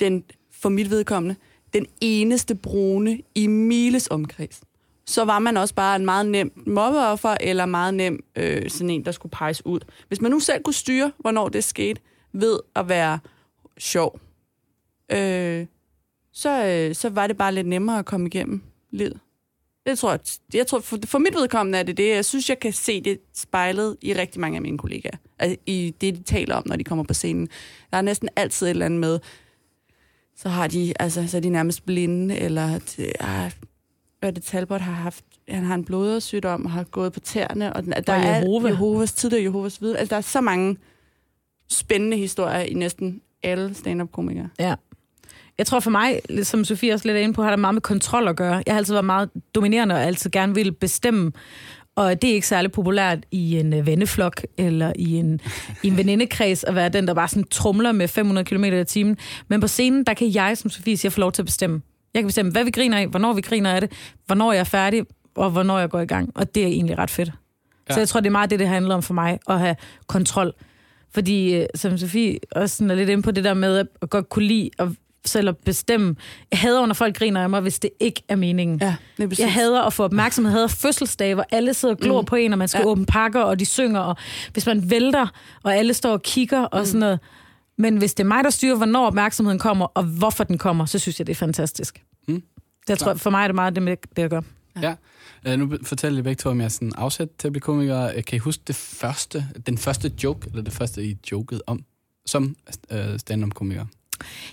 den, for mit vedkommende, den eneste brune i miles omkreds, så var man også bare en meget nem mobbeoffer, eller meget nem øh, sådan en, der skulle peges ud. Hvis man nu selv kunne styre, hvornår det skete, ved at være sjov, øh, så, øh, så var det bare lidt nemmere at komme igennem livet. Det tror jeg, jeg tror, for, for mit vedkommende er det det. Jeg synes, jeg kan se det spejlet i rigtig mange af mine kollegaer. Altså, I det, de taler om, når de kommer på scenen. Der er næsten altid et eller andet med, så har de, altså, så er de nærmest blinde, eller det, ah, hvad det Talbot har haft, han har en blodersygdom og har gået på tæerne, og den, der Og er Jehova. Jehovas tidligere Jehovas vidne. Altså, der er så mange spændende historier i næsten alle stand-up-komikere. Ja. Jeg tror for mig, som Sofie også lidt er inde på, har det meget med kontrol at gøre. Jeg har altid været meget dominerende og altid gerne vil bestemme. Og det er ikke særlig populært i en øh, venneflok eller i en, i en venindekreds at være den, der bare sådan trumler med 500 km i timen. Men på scenen, der kan jeg, som Sofie siger, få lov til at bestemme. Jeg kan bestemme, hvad vi griner af, hvornår vi griner af det, hvornår jeg er færdig, og hvornår jeg går i gang. Og det er egentlig ret fedt. Ja. Ja. Så jeg tror, det er meget det, det handler om for mig, at have kontrol. Fordi, øh, som Sofie også sådan er lidt inde på det der med at godt kunne lide at selv at bestemme. Jeg hader, når folk griner af mig, hvis det ikke er meningen. Ja, det er. Jeg hader at få opmærksomhed. Jeg hader fødselsdage, hvor alle sidder og glor mm. på en, og man skal Ja. ja. åbne pakker, og de synger, og hvis man vælter, og alle står og kigger, og mm. sådan noget. Men hvis det er mig, der styrer, hvornår opmærksomheden kommer, og hvorfor den kommer, så synes jeg, det er fantastisk. Mm. Det tror, jeg- for mig er det meget det, det jeg gør. Ja. Uh, nu fortæller I begge to, om jeg er sådan afsat til at blive komiker. Uh, Kan I huske det første, den første joke, eller det første, I jokede om, som uh, stand-up-komiker?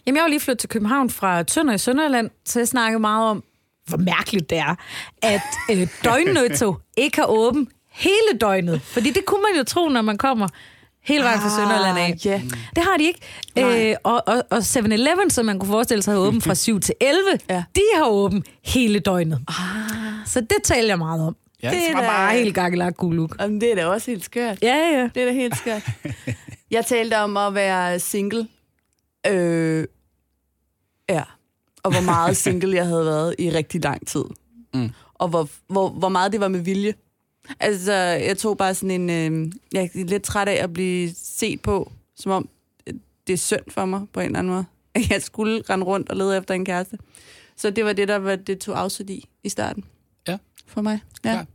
Jamen, jeg var lige flyttet til København fra Tønder i Sønderland, så jeg snakkede meget om, hvor mærkeligt det er, at øh, døgnnøtto ikke har åben hele døgnet. Fordi det kunne man jo tro, når man kommer hele vejen fra Sønderland af. Ja. Det har de ikke. Nej. Øh, og, og, og 7-Eleven, som man kunne forestille sig, har åben fra 7 til 11, Ja. de har åben hele døgnet. Så det taler jeg meget om. Ja. det Det er da- bare helt gakkelagt look. Jamen, det er da også helt skørt. Ja, ja. Det er da helt skørt. Jeg talte om at være single. Øh, ja. Og hvor meget single jeg havde været i rigtig lang tid. Mm. Og hvor, hvor, hvor meget det var med vilje. Altså, jeg tog bare sådan en... Øh, jeg er lidt træt af at blive set på, som om øh, det er synd for mig på en eller anden måde. At Jeg skulle rende rundt og lede efter en kæreste. Så det var det, der var, det tog afsæt i i starten. Ja. For mig. Ja. Klart.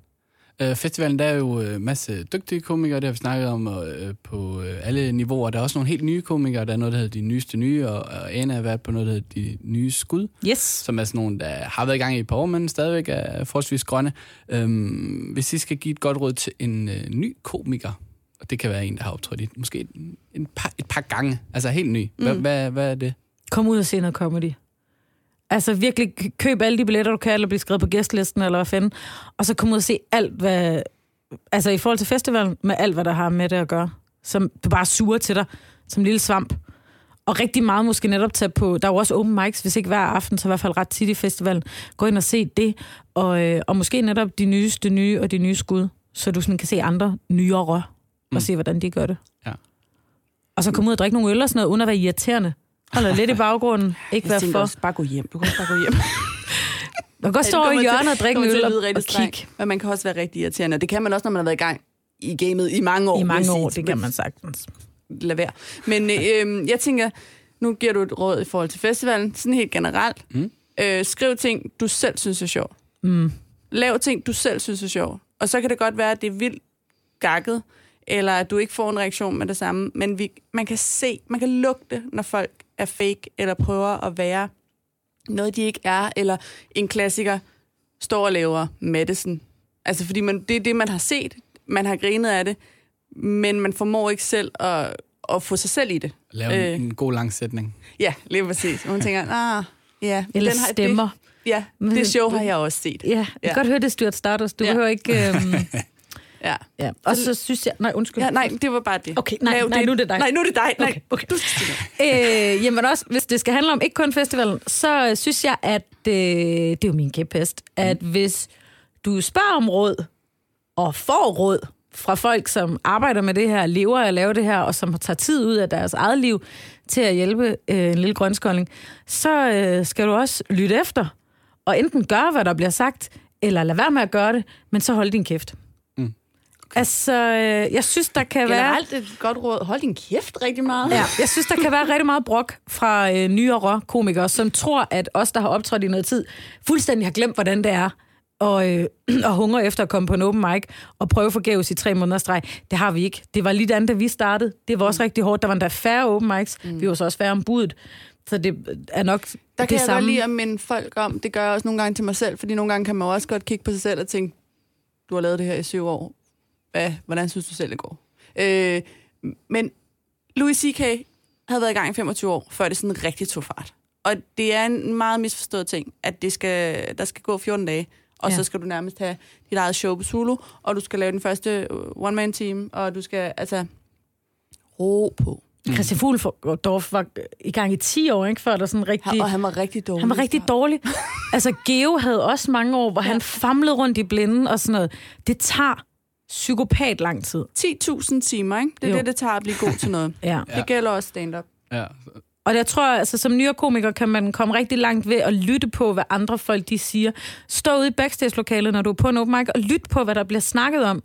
Uh, festivalen, der er jo en masse dygtige komikere, det har vi snakket om uh, på uh, alle niveauer. Der er også nogle helt nye komikere, der er noget, der hedder De Nyeste Nye, og, og Anna har været på noget, der hedder De Nye Skud, Yes. som er sådan nogle, der har været i gang i et par år, men stadigvæk er forholdsvis grønne. Um, hvis I skal give et godt råd til en uh, ny komiker, og det kan være en, der har optrådt i måske en, en par, et par gange, altså helt ny. Hvad, Mm. hvad, hvad er det? Kom ud og se noget comedy. Altså virkelig køb alle de billetter, du kan, eller blive skrevet på gæstlisten, eller hvad fanden. Og så kom ud og se alt, hvad... Altså i forhold til festivalen, med alt, hvad der har med det at gøre. Som du bare suger til dig, som en lille svamp. Og rigtig meget måske netop tage på... Der er jo også open mics, hvis ikke hver aften, så i hvert fald ret tit i festivalen. Gå ind og se det. Og, øh, og måske netop de nyeste nye og de nye skud. Så du sådan kan se andre nyere og Mm. se, hvordan de gør det. Ja. Og så komme ud og drikke nogle øl og sådan noget, uden at være irriterende. Holde lidt i baggrunden. Ikke Jeg være for. også, bare gå hjem. Du kan også bare gå hjem. Man kan godt stå i hjørnet og drikke en øl og, og kigge. Men man kan også være rigtig irriterende. Og det kan man også, når man har været i gang i gamet i mange år. I mange år, det kan man sagtens. Lad være. Men øh, jeg tænker, nu giver du et råd i forhold til festivalen, sådan helt generelt. Mm. Øh, skriv ting, du selv synes er sjov. Mm. Lav ting, du selv synes er sjov. Og så kan det godt være, at det er vildt gakket, eller at du ikke får en reaktion med det samme. Men vi, man kan se, man kan lugte, når folk er fake, eller prøver at være noget, de ikke er, eller en klassiker står og laver Madison. Altså, fordi man, det er det, man har set. Man har grinet af det, men man formår ikke selv at, at få sig selv i det. Lave øh. En, god lang sætning. Ja, lige præcis. Og man tænker, ah, ja. Eller har, stemmer. Det, ja, det show du- har jeg også set. Ja, jeg kan Ja. godt høre, det Stuart Stardust. Du Ja. behøver ikke... Øhm, Ja. Ja. Og så synes jeg... Nej, undskyld. ja, nej, det var bare det. Okay, nej, Lav nej, nu er det dig. Nej, nu er det dig. Nej, Okay, okay. Øh, jamen også, hvis det skal handle om ikke kun festivalen, så øh, synes jeg, at øh, det er jo min kæphest, at Mm. hvis du spørger om råd, og får råd fra folk, som arbejder med det her, lever at lave det her, og som tager tid ud af deres eget liv til at hjælpe øh, en lille grønskolding, så øh, skal du også lytte efter, og enten gøre, hvad der bliver sagt, eller lade være med at gøre det, men så hold din kæft. Mm. Okay. Altså, øh, jeg synes, der kan være... Generelt et godt råd. Hold din kæft rigtig meget. Ja, jeg synes, der kan være rigtig meget brok fra øh, nyere komikere, som tror, at os, der har optrådt i noget tid, fuldstændig har glemt, hvordan det er, og, øh, og hunger efter at komme på en open mic og prøve forgæves i tre måneder streg. Det har vi ikke. Det var lige andet, da vi startede. Det var også rigtig hårdt. Der var endda færre open mics. Mm. Vi var så også færre om budet. Så det er nok Der det kan jeg samme. godt lide at minde folk om, det gør jeg også nogle gange til mig selv, fordi nogle gange kan man også godt kigge på sig selv og tænke, du har lavet det her i syv år. Hvad, hvordan synes du selv, det går? Øh, men Louis C.K. havde været i gang i 25 år, før det sådan rigtig tog fart. Og det er en meget misforstået ting, at det skal, der skal gå 14 dage, og Ja. så skal du nærmest have dit eget show på Zulu, og du skal lave den første one-man-team, og du skal altså ro på. Christian Fuglendorf var i gang i 10 år, ikke, før der sådan rigtig... Og han var rigtig dårlig. Han var rigtig dårlig. Altså, Geo havde også mange år, hvor ja. han famlede rundt i blinden og sådan noget. Det tager psykopat lang tid. 10.000 timer, ikke? Det er Jo. det, det tager at blive god til noget. Ja. Det gælder også stand-up. Ja. Og jeg tror, altså, som nyere komiker kan man komme rigtig langt ved at lytte på, hvad andre folk de siger. Stå ude i backstage-lokalet, når du er på en open mic, og lyt på, hvad der bliver snakket om,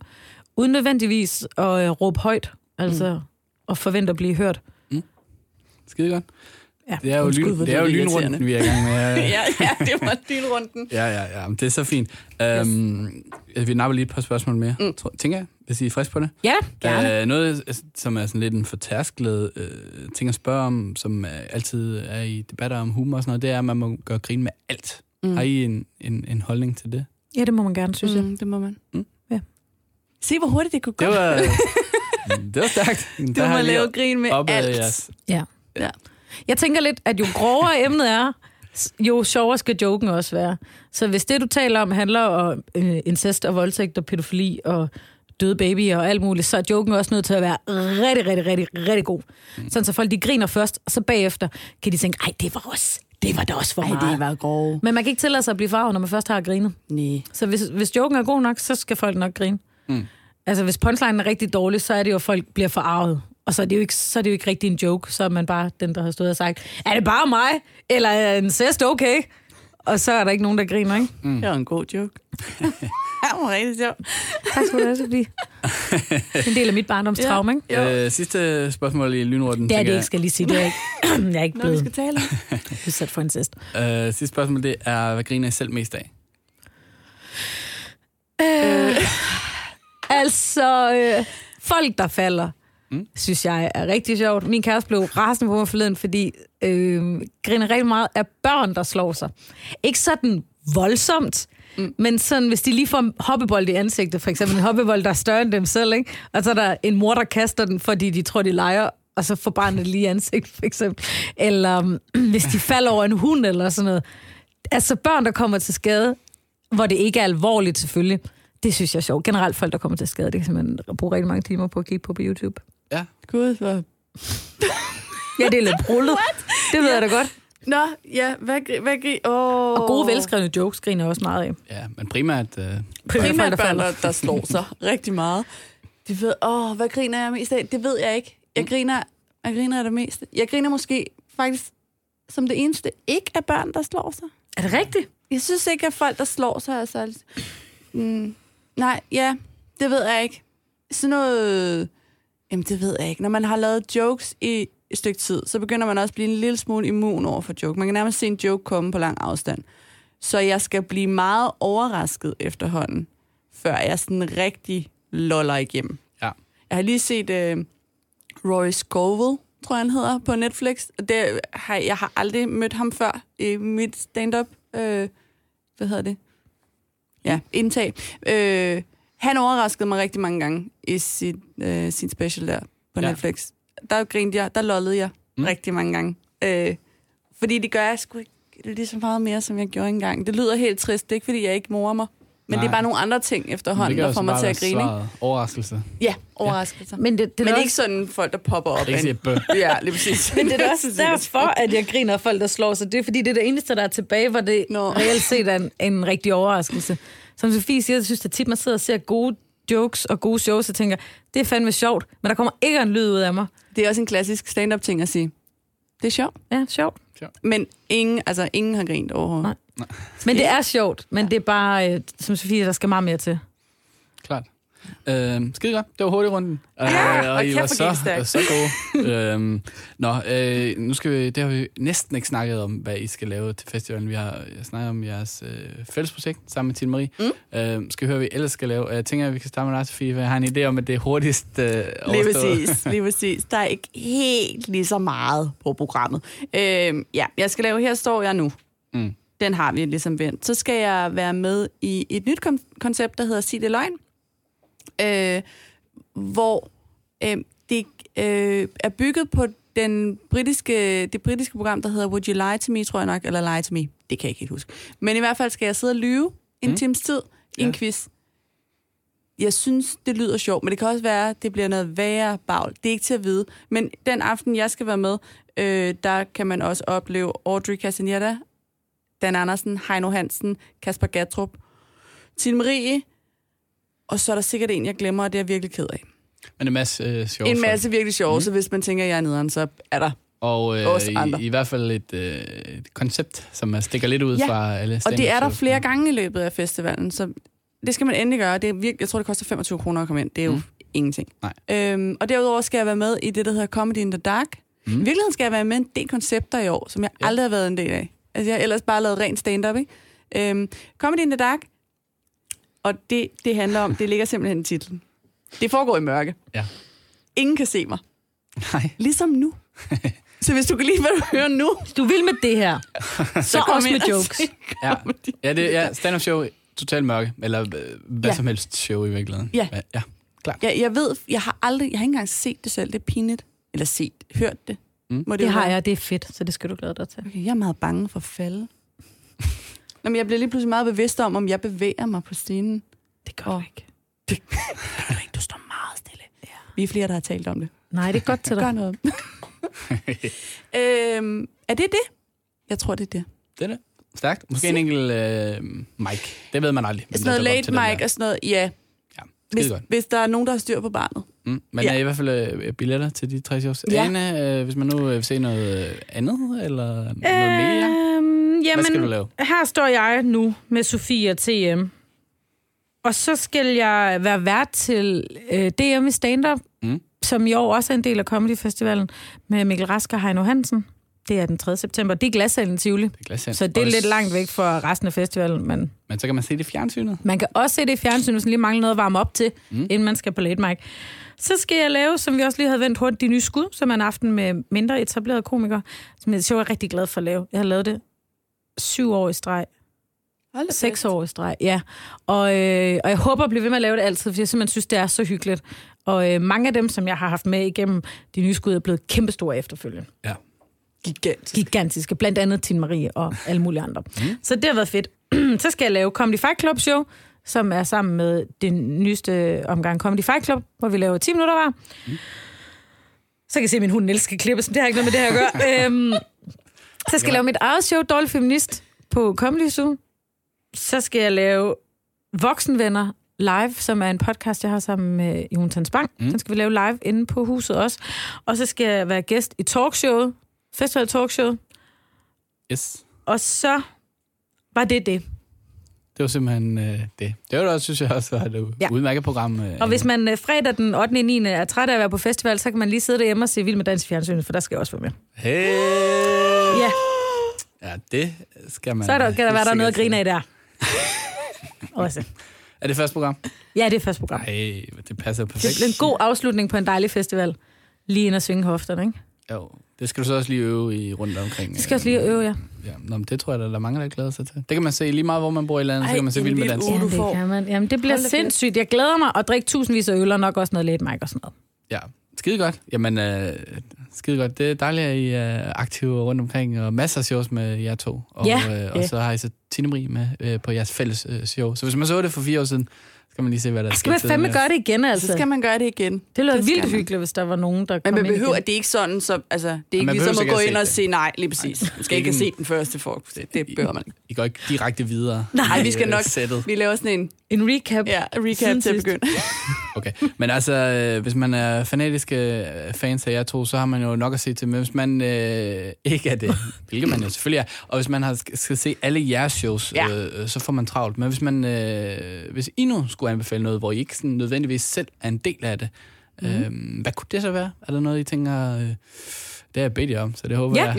uden nødvendigvis at øh, råbe højt, altså, mm. og forvente at blive hørt. Skide godt. Ja. Det er jo, lyn, det er jo lynrunden, vi er i gang med. ja, ja, det var lynrunden. Ja, ja, ja. Men det er så fint. Um, vi napper lige et par spørgsmål mere, mm. tror, tænker jeg, hvis I er friske på det. Ja, gerne. Uh, noget, altså, som er sådan lidt en fortærskelet uh, ting at spørge om, som uh, altid er i debatter om humor og sådan noget, det er, at man må gøre grin med alt. Mm. Har I en, en, en holdning til det? Ja, det må man gerne, synes jeg. Mm, det må man. Mm. Ja. Se, hvor hurtigt det kunne gå. Det var, det var stærkt. du må lave grin med alt. Jeres. Ja. Ja. Jeg tænker lidt, at jo grovere emnet er, jo sjovere skal joken også være. Så hvis det, du taler om, handler om øh, incest og voldtægt og pædofili og døde babyer og alt muligt, så er joken også nødt til at være rigtig, rigtig, rigtig, rigtig god. Mm. Sådan så folk de griner først, og så bagefter kan de tænke, ej, det var også, det var da også for Ej, meget. det var grove. Men man kan ikke tillade sig at blive farvet, når man først har grinet. Nej. Så hvis, hvis joken er god nok, så skal folk nok grine. Mm. Altså, hvis punchline er rigtig dårlig, så er det jo, at folk bliver forarvet. Og så er, det jo ikke, så er det jo ikke rigtig en joke, så er man bare den, der har stået og sagt, er det bare mig? Eller er en cest okay? Og så er der ikke nogen, der griner, ikke? Mm. Det var en god joke. det var rigtig sjov. Tak skal du have, Sofie. Det er en del af mit barndomstraume, ikke? Jo. Øh, sidste spørgsmål i lynrunden. Det er det ikke, skal lige sige. Det er ikke, jeg er ikke Når vi blevet skal tale udsat for incest. jeg. Øh, sidste spørgsmål, det er, hvad griner I selv mest af? Øh, altså, øh, folk, der falder, Mm. synes jeg er rigtig sjovt. Min kæreste blev rasende på mig forleden, fordi øh, griner rigtig meget af børn, der slår sig. Ikke sådan voldsomt, mm. men sådan, hvis de lige får hoppebold i ansigtet, for eksempel en hoppebold, der er større end dem selv, ikke? og så er der en mor, der kaster den, fordi de tror, de leger, og så får barnet lige i ansigtet, for eksempel. Eller um, hvis de falder over en hund, eller sådan noget. Altså børn, der kommer til skade, hvor det ikke er alvorligt selvfølgelig, det synes jeg er sjovt. Generelt folk, der kommer til skade, det kan simpelthen bruge rigtig mange timer på at kigge på på YouTube. Ja. Gud, hvor... Ja, det er lidt brullet. Det ved jeg da godt. Nå, ja, hvad, hvad gri... Oh. Og gode, velskrevne jokes griner også meget af. Ja, men primært... Øh, Primært der børn, falder. der, der slår sig rigtig meget. De ved, åh, hvad griner jeg mest af? Det ved jeg ikke. Jeg griner, jeg griner af det meste. Jeg griner måske faktisk som det eneste ikke af børn, der slår sig. Er det rigtigt? Jeg synes ikke, at folk, der slår sig, er særligt... Mm, nej, ja, det ved jeg ikke. Sådan noget... Jamen, det ved jeg ikke. Når man har lavet jokes i et stykke tid, så begynder man også at blive en lille smule immun over for joke. Man kan nærmest se en joke komme på lang afstand. Så jeg skal blive meget overrasket efterhånden, før jeg sådan rigtig loller igennem. Ja. Jeg har lige set uh, Roy Scovel, tror jeg han hedder, på Netflix. Det har, jeg har aldrig mødt ham før i mit stand-up. Øh, hvad hedder det? Ja, indtag. Øh, han overraskede mig rigtig mange gange i sit, øh, sin special der på Ja. Netflix. Der grinte jeg, der lollede jeg Mm. rigtig mange gange. Øh, fordi det gør jeg sgu ikke lige så meget mere, som jeg gjorde engang. Det lyder helt trist. Det er ikke, fordi jeg ikke morer mig. Men Nej. det er bare nogle andre ting efterhånden, der får mig til at grine. svaret. Overraskelse. Ja, overraskelser. Men det, det er Men da ikke også, sådan folk, der popper op. Ikke af sige en- bøh. Ja, lige præcis. men det er også derfor, at jeg griner af folk, der slår sig. Det er fordi, det er det eneste, der er tilbage, hvor det Nå. reelt set er en, en rigtig overraskelse. Som Sofie siger, jeg synes, at tit man sidder og ser gode jokes og gode shows, og tænker, det er fandme sjovt, men der kommer ikke en lyd ud af mig. Det er også en klassisk stand-up ting at sige. Det er sjovt. Ja, sjovt. Men ingen, altså, ingen har grint overhovedet. Nej. Men det er sjovt, men det er bare, øh, som Sofie, der skal meget mere til. Klart. Øh, skide godt. Det var hurtigt runden. Ja, øh, og og I var så, stærkt. så gode. øhm, nå, øh, nu skal vi, det har vi næsten ikke snakket om, hvad I skal lave til festivalen. Vi har snakket om jeres øh, fællesprojekt sammen med Tine Marie. Mm. Øh, skal vi høre, hvad I ellers skal lave. Jeg tænker, at vi kan starte med dig, Sofie, for jeg har en idé om, at det er hurtigst øh, Lige overstået. præcis, lige præcis. Der er ikke helt lige så meget på programmet. Øhm, ja, jeg skal lave Her står jeg nu. Mm. Den har vi ligesom vendt. Så skal jeg være med i et nyt koncept, der hedder Sig det løgn. Øh, hvor øh, det øh, er bygget på den britiske, det britiske program, der hedder Would You Lie To Me, tror jeg nok, eller Lie To Me. Det kan jeg ikke helt huske. Men i hvert fald skal jeg sidde og lyve en Mm. times tid i en Ja. quiz. Jeg synes, det lyder sjovt, men det kan også være, at det bliver noget værre bagl. Det er ikke til at vide. Men den aften, jeg skal være med, øh, der kan man også opleve Audrey Castaneda, Dan Andersen, Heino Hansen, Kasper Gatrup, Tine Marie, og så er der sikkert en, jeg glemmer, og det er jeg virkelig ked af. Men en masse øh, sjove En masse virkelig sjove, mm. så hvis man tænker, at jeg er nederen, så er der. Og øh, Os andre. i, i hvert fald et, øh, et koncept, som er- stikker lidt ud Ja, fra alle Og det er der flere gange i løbet af festivalen, så det skal man endelig gøre. Det er virkelig, jeg tror, det koster 25 kroner at komme ind. Det er jo Mm. mm. ingenting. Nej. Øhm, og derudover skal jeg være med i det, der hedder Comedy in the Dark. Mm. I virkeligheden skal jeg være med i en del koncepter i år, som jeg Ja. aldrig har været en del af. Altså, jeg har ellers bare lavet ren stand-up, ikke? Øhm, Comedy in the Dark, og det, det handler om, det ligger simpelthen i titlen. Det foregår i mørke. Ja. Ingen kan se mig. Nej. Ligesom nu. så hvis du kan lide, hvad du hører nu, Hvis du vil med det her, så kom også ind med og jokes. se Ja, comedy. ja, det, ja stand-up show, totalt mørke, eller øh, hvad Ja. som helst show i virkeligheden. Ja. ja klart. Jeg, jeg ved, jeg har aldrig, jeg har ikke engang set det selv. Det er pinligt. Eller set, hørt det. Mm. Må Det jo har være. jeg, det er fedt, så det skal du glæde dig til. Okay, jeg er meget bange for at falde. Nå, men jeg bliver lige pludselig meget bevidst om, om jeg bevæger mig på scenen. Det gør du ikke. Det gør du ikke. Du står meget stille. Ja. Vi er flere, der har talt om det. Nej, det er godt til Gør dig. noget. øhm, er det det? Jeg tror, det er det. Det er det. Stærkt. Måske en enkelt øh, mic. Det ved man aldrig. Sådan noget det late mic og sådan noget. Ja, Ja, hvis, hvis der er nogen, der har styr på barnet. Mm. Men Ja. er i hvert fald øh, billetter til de tre shows. Ja. Ane, øh, hvis man nu øh, vil se noget andet, eller noget mere, Øhm, hvad skal du jamen, lave? her står jeg nu med Sofie og TM. Og så skal jeg være vært til øh, DM i stand-up, Mm. som i år også er en del af Comedy Festivalen, med Mikkel Rask og Heino Hansen. Det er den 3. september. Det er Glassalen Tivoli. Det er glassand. Så det er Og lidt langt væk fra resten af festivalen, men Men så kan man se det i fjernsynet. man kan også se det i fjernsynet, hvis man lige mangler noget at varme op til, mm. inden man skal på late mic. Så skal jeg lave, som vi også lige havde vendt hurtigt, de nye skud, som er en aften med mindre etablerede komikere, som jeg er rigtig glad for at lave. Jeg har lavet det syv år i streg. Hold Seks år i streg, ja. Og, øh, og jeg håber at blive ved med at lave det altid, for jeg simpelthen synes, det er så hyggeligt. Og øh, mange af dem, som jeg har haft med igennem de nye skud, er blevet kæmpestore efterfølgende. Ja. Gigantisk. Gigantiske. Blandt andet Tine Marie og alle mulige andre. Mm. Så det har været fedt. så skal jeg lave Comedy Fight Club Show, som er sammen med den nyeste omgang Comedy Fight Club, hvor vi laver 10 minutter hver. Mm. Så kan jeg se, at min hund Niels skal klippes, men det har ikke noget med det her at gøre. øhm, så skal jeg lave mit eget show, Dårlig Feminist, på Comedy Zoo. Så skal jeg lave Voksenvenner live, som er en podcast, jeg har sammen med Jonathan Spang. Mm. Den skal vi lave live inde på huset også. Og så skal jeg være gæst i talkshowet, Festival Talkshow. Yes. Og så var det det. Det var simpelthen øh, det. Det var da også, synes jeg også, var et Ja. udmærket program. Øh, Og hvis man øh, fredag den 8. 9. er træt af at være på festival, så kan man lige sidde derhjemme og se Vild med Dans i fjernsynet, for der skal jeg også være med. Hey! Ja, Ja, det skal man. så er der, kan der være der er noget at grine af der. også. Er det første program? Ja, det er første program. Nej, det passer jo Det perfekt. bliver en god afslutning på en dejlig festival. Lige ind og svinge hofterne, ikke? Jo, det skal du så også lige øve i rundt omkring. Det skal jeg også lige øve, ja. Ja, Nå, men det tror jeg, der er mange, der glæder sig til. Det kan man se lige meget, hvor man bor i landet, Ej, så kan man se vild med dans. Ja, det kan man. Jamen, det bliver Hold sindssygt. Jeg glæder mig at drikke tusindvis af øl og nok også noget late mic og sådan noget. Ja. skide godt. Jamen, øh, skide godt. Det er dejligt, at I er aktive rundt omkring, og masser af shows med jer to. Og, Ja, øh, og ja. så har I så Tine Marie med øh, på jeres fælles øh, show. Så hvis man så det for fire år siden, skal man lige se, hvad der er Skal man fandme gøre det igen, altså? Så skal man gøre det igen. Det lyder Det skal vildt man. hyggeligt, hvis der var nogen, der Men kom man ind behøver, igen. at det er ikke sådan, så, altså, det er ikke man ligesom at gå ind og se se, nej, lige præcis. Du skal ikke have set den første for. Det, det behøver man ikke. I går ikke direkte videre. Nej, vi skal i, nok, øh, Sættet. vi laver sådan en En recap. ja, recap Siden til begynde. Okay, men altså, øh, hvis man er fanatiske øh, fans af jer to, så har man jo nok at se til, men hvis man øh, ikke er det, hvilket man jo selvfølgelig er, og hvis man har, skal se alle jeres shows, Ja. øh, øh, så får man travlt. Men hvis man, øh, hvis I nu skulle anbefale noget, hvor I ikke sådan nødvendigvis selv er en del af det, Mhm. øh, hvad kunne det så være? Er der noget, I tænker, øh, det har jeg bedt jer om, så det håber Ja. jeg.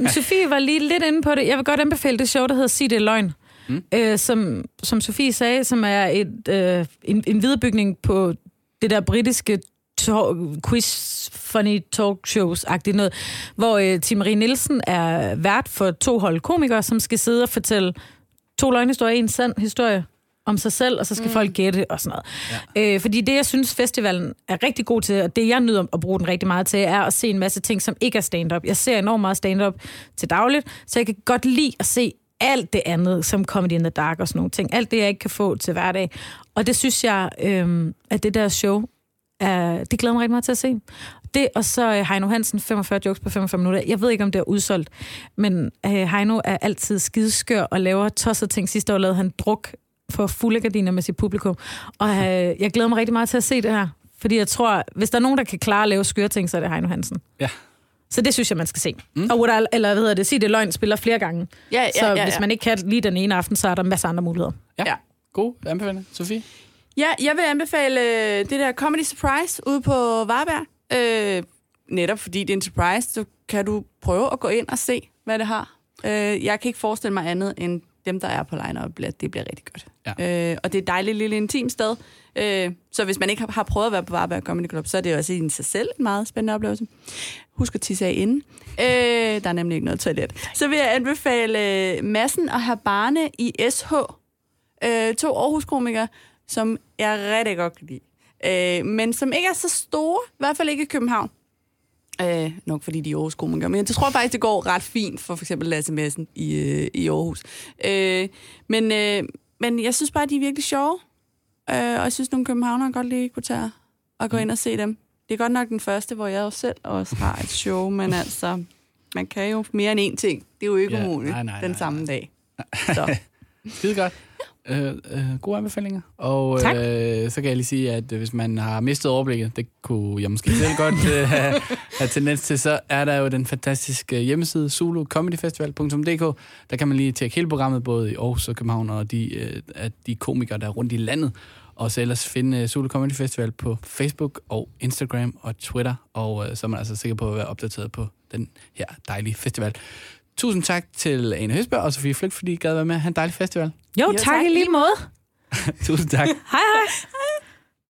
Ja. Sofie var lige lidt inde på det. Jeg vil godt anbefale det show, der hedder Sig det løgn. Mm. Øh, som, som Sofie sagde, som er et, øh, en, en viderebygning på det der britiske talk, quiz funny talk shows-agtigt noget, hvor øh, Tim Marie Nielsen er vært for to hold komikere, som skal sidde og fortælle to løgnhistorier, en sand historie om sig selv, og så skal mm. folk gætte og sådan noget. Ja. Øh, fordi det, jeg synes, festivalen er rigtig god til, og det, jeg nyder at bruge den rigtig meget til, er at se en masse ting, som ikke er stand-up. Jeg ser enormt meget stand-up til dagligt, så jeg kan godt lide at se alt det andet, som Comedy in the Dark og sådan nogle ting. Alt det, jeg ikke kan få til hverdag. Og det synes jeg, øh, at det der show, er, det glæder mig rigtig meget til at se. Det, og så øh, Heino Hansen, 45 jokes på 45 minutter. Jeg ved ikke, om det er udsolgt, men øh, Heino er altid skideskør og laver tosset ting. Sidste år lavede han druk for fulde gardiner med sit publikum. Og øh, jeg glæder mig rigtig meget til at se det her. Fordi jeg tror, hvis der er nogen, der kan klare at lave skøre ting, så er det Heino Hansen. Ja. Så det synes jeg, man skal se. Mm. Og I, eller hvad hedder det, sig det løgn spiller flere gange. Ja, ja, så ja, ja. hvis man ikke kan lige den ene aften, så er der masser af andre muligheder. Ja. Ja. God anbefaling. Sofie? Ja, jeg vil anbefale øh, det der Comedy Surprise ude på Varberg. Øh, netop fordi det er en surprise, så kan du prøve at gå ind og se, hvad det har. Øh, jeg kan ikke forestille mig andet end dem, der er på line-up, at det bliver rigtig godt. Ja. Øh, og det er et dejligt lille intim sted. Øh, så hvis man ikke har, har prøvet at være på Varberg Comedy Club, så er det også i sig selv en meget spændende oplevelse. Husk at tisse af inden. Øh, der er nemlig ikke noget toilet. Så vil jeg anbefale øh, Massen og have Barne i SH. Øh, to Aarhus-komikere, som jeg rigtig godt kan lide. Øh, men som ikke er så store, i hvert fald ikke i København. Øh, nok fordi de er Aarhus komikere. Men jeg tror faktisk, det går ret fint for for eksempel Lasse Madsen i, øh, i Aarhus. Øh, men, øh, men jeg synes bare, de er virkelig sjove. Øh, og jeg synes, nogle københavnere godt lige kunne tage og gå ind og se dem. Det er godt nok den første, hvor jeg jo selv også har et show, men altså, man kan jo mere end én ting. Det er jo ikke Ja, umuligt nej, nej, den nej, samme dag. Så. Skide godt. Øh, øh, gode anbefalinger. Og Tak. øh, så kan jeg lige sige, at øh, hvis man har mistet overblikket, det kunne jeg måske selv godt øh, have, have tendens til, så er der jo den fantastiske hjemmeside zulucomedyfestival.dk. Der kan man lige tjekke hele programmet, både i Aarhus og København, og de, øh, at de komikere, der er rundt i landet. Og så ellers finde øh, Zulu Comedy Festival på Facebook og Instagram og Twitter, og øh, så er man altså sikker på at være opdateret på den her dejlige festival. Tusind tak til Ane Høsberg og Sofie Flygt, fordi I gad være med have en dejlig festival. Jo, Jo, tak, tak i lige måde. Tusind tak. Hej hej.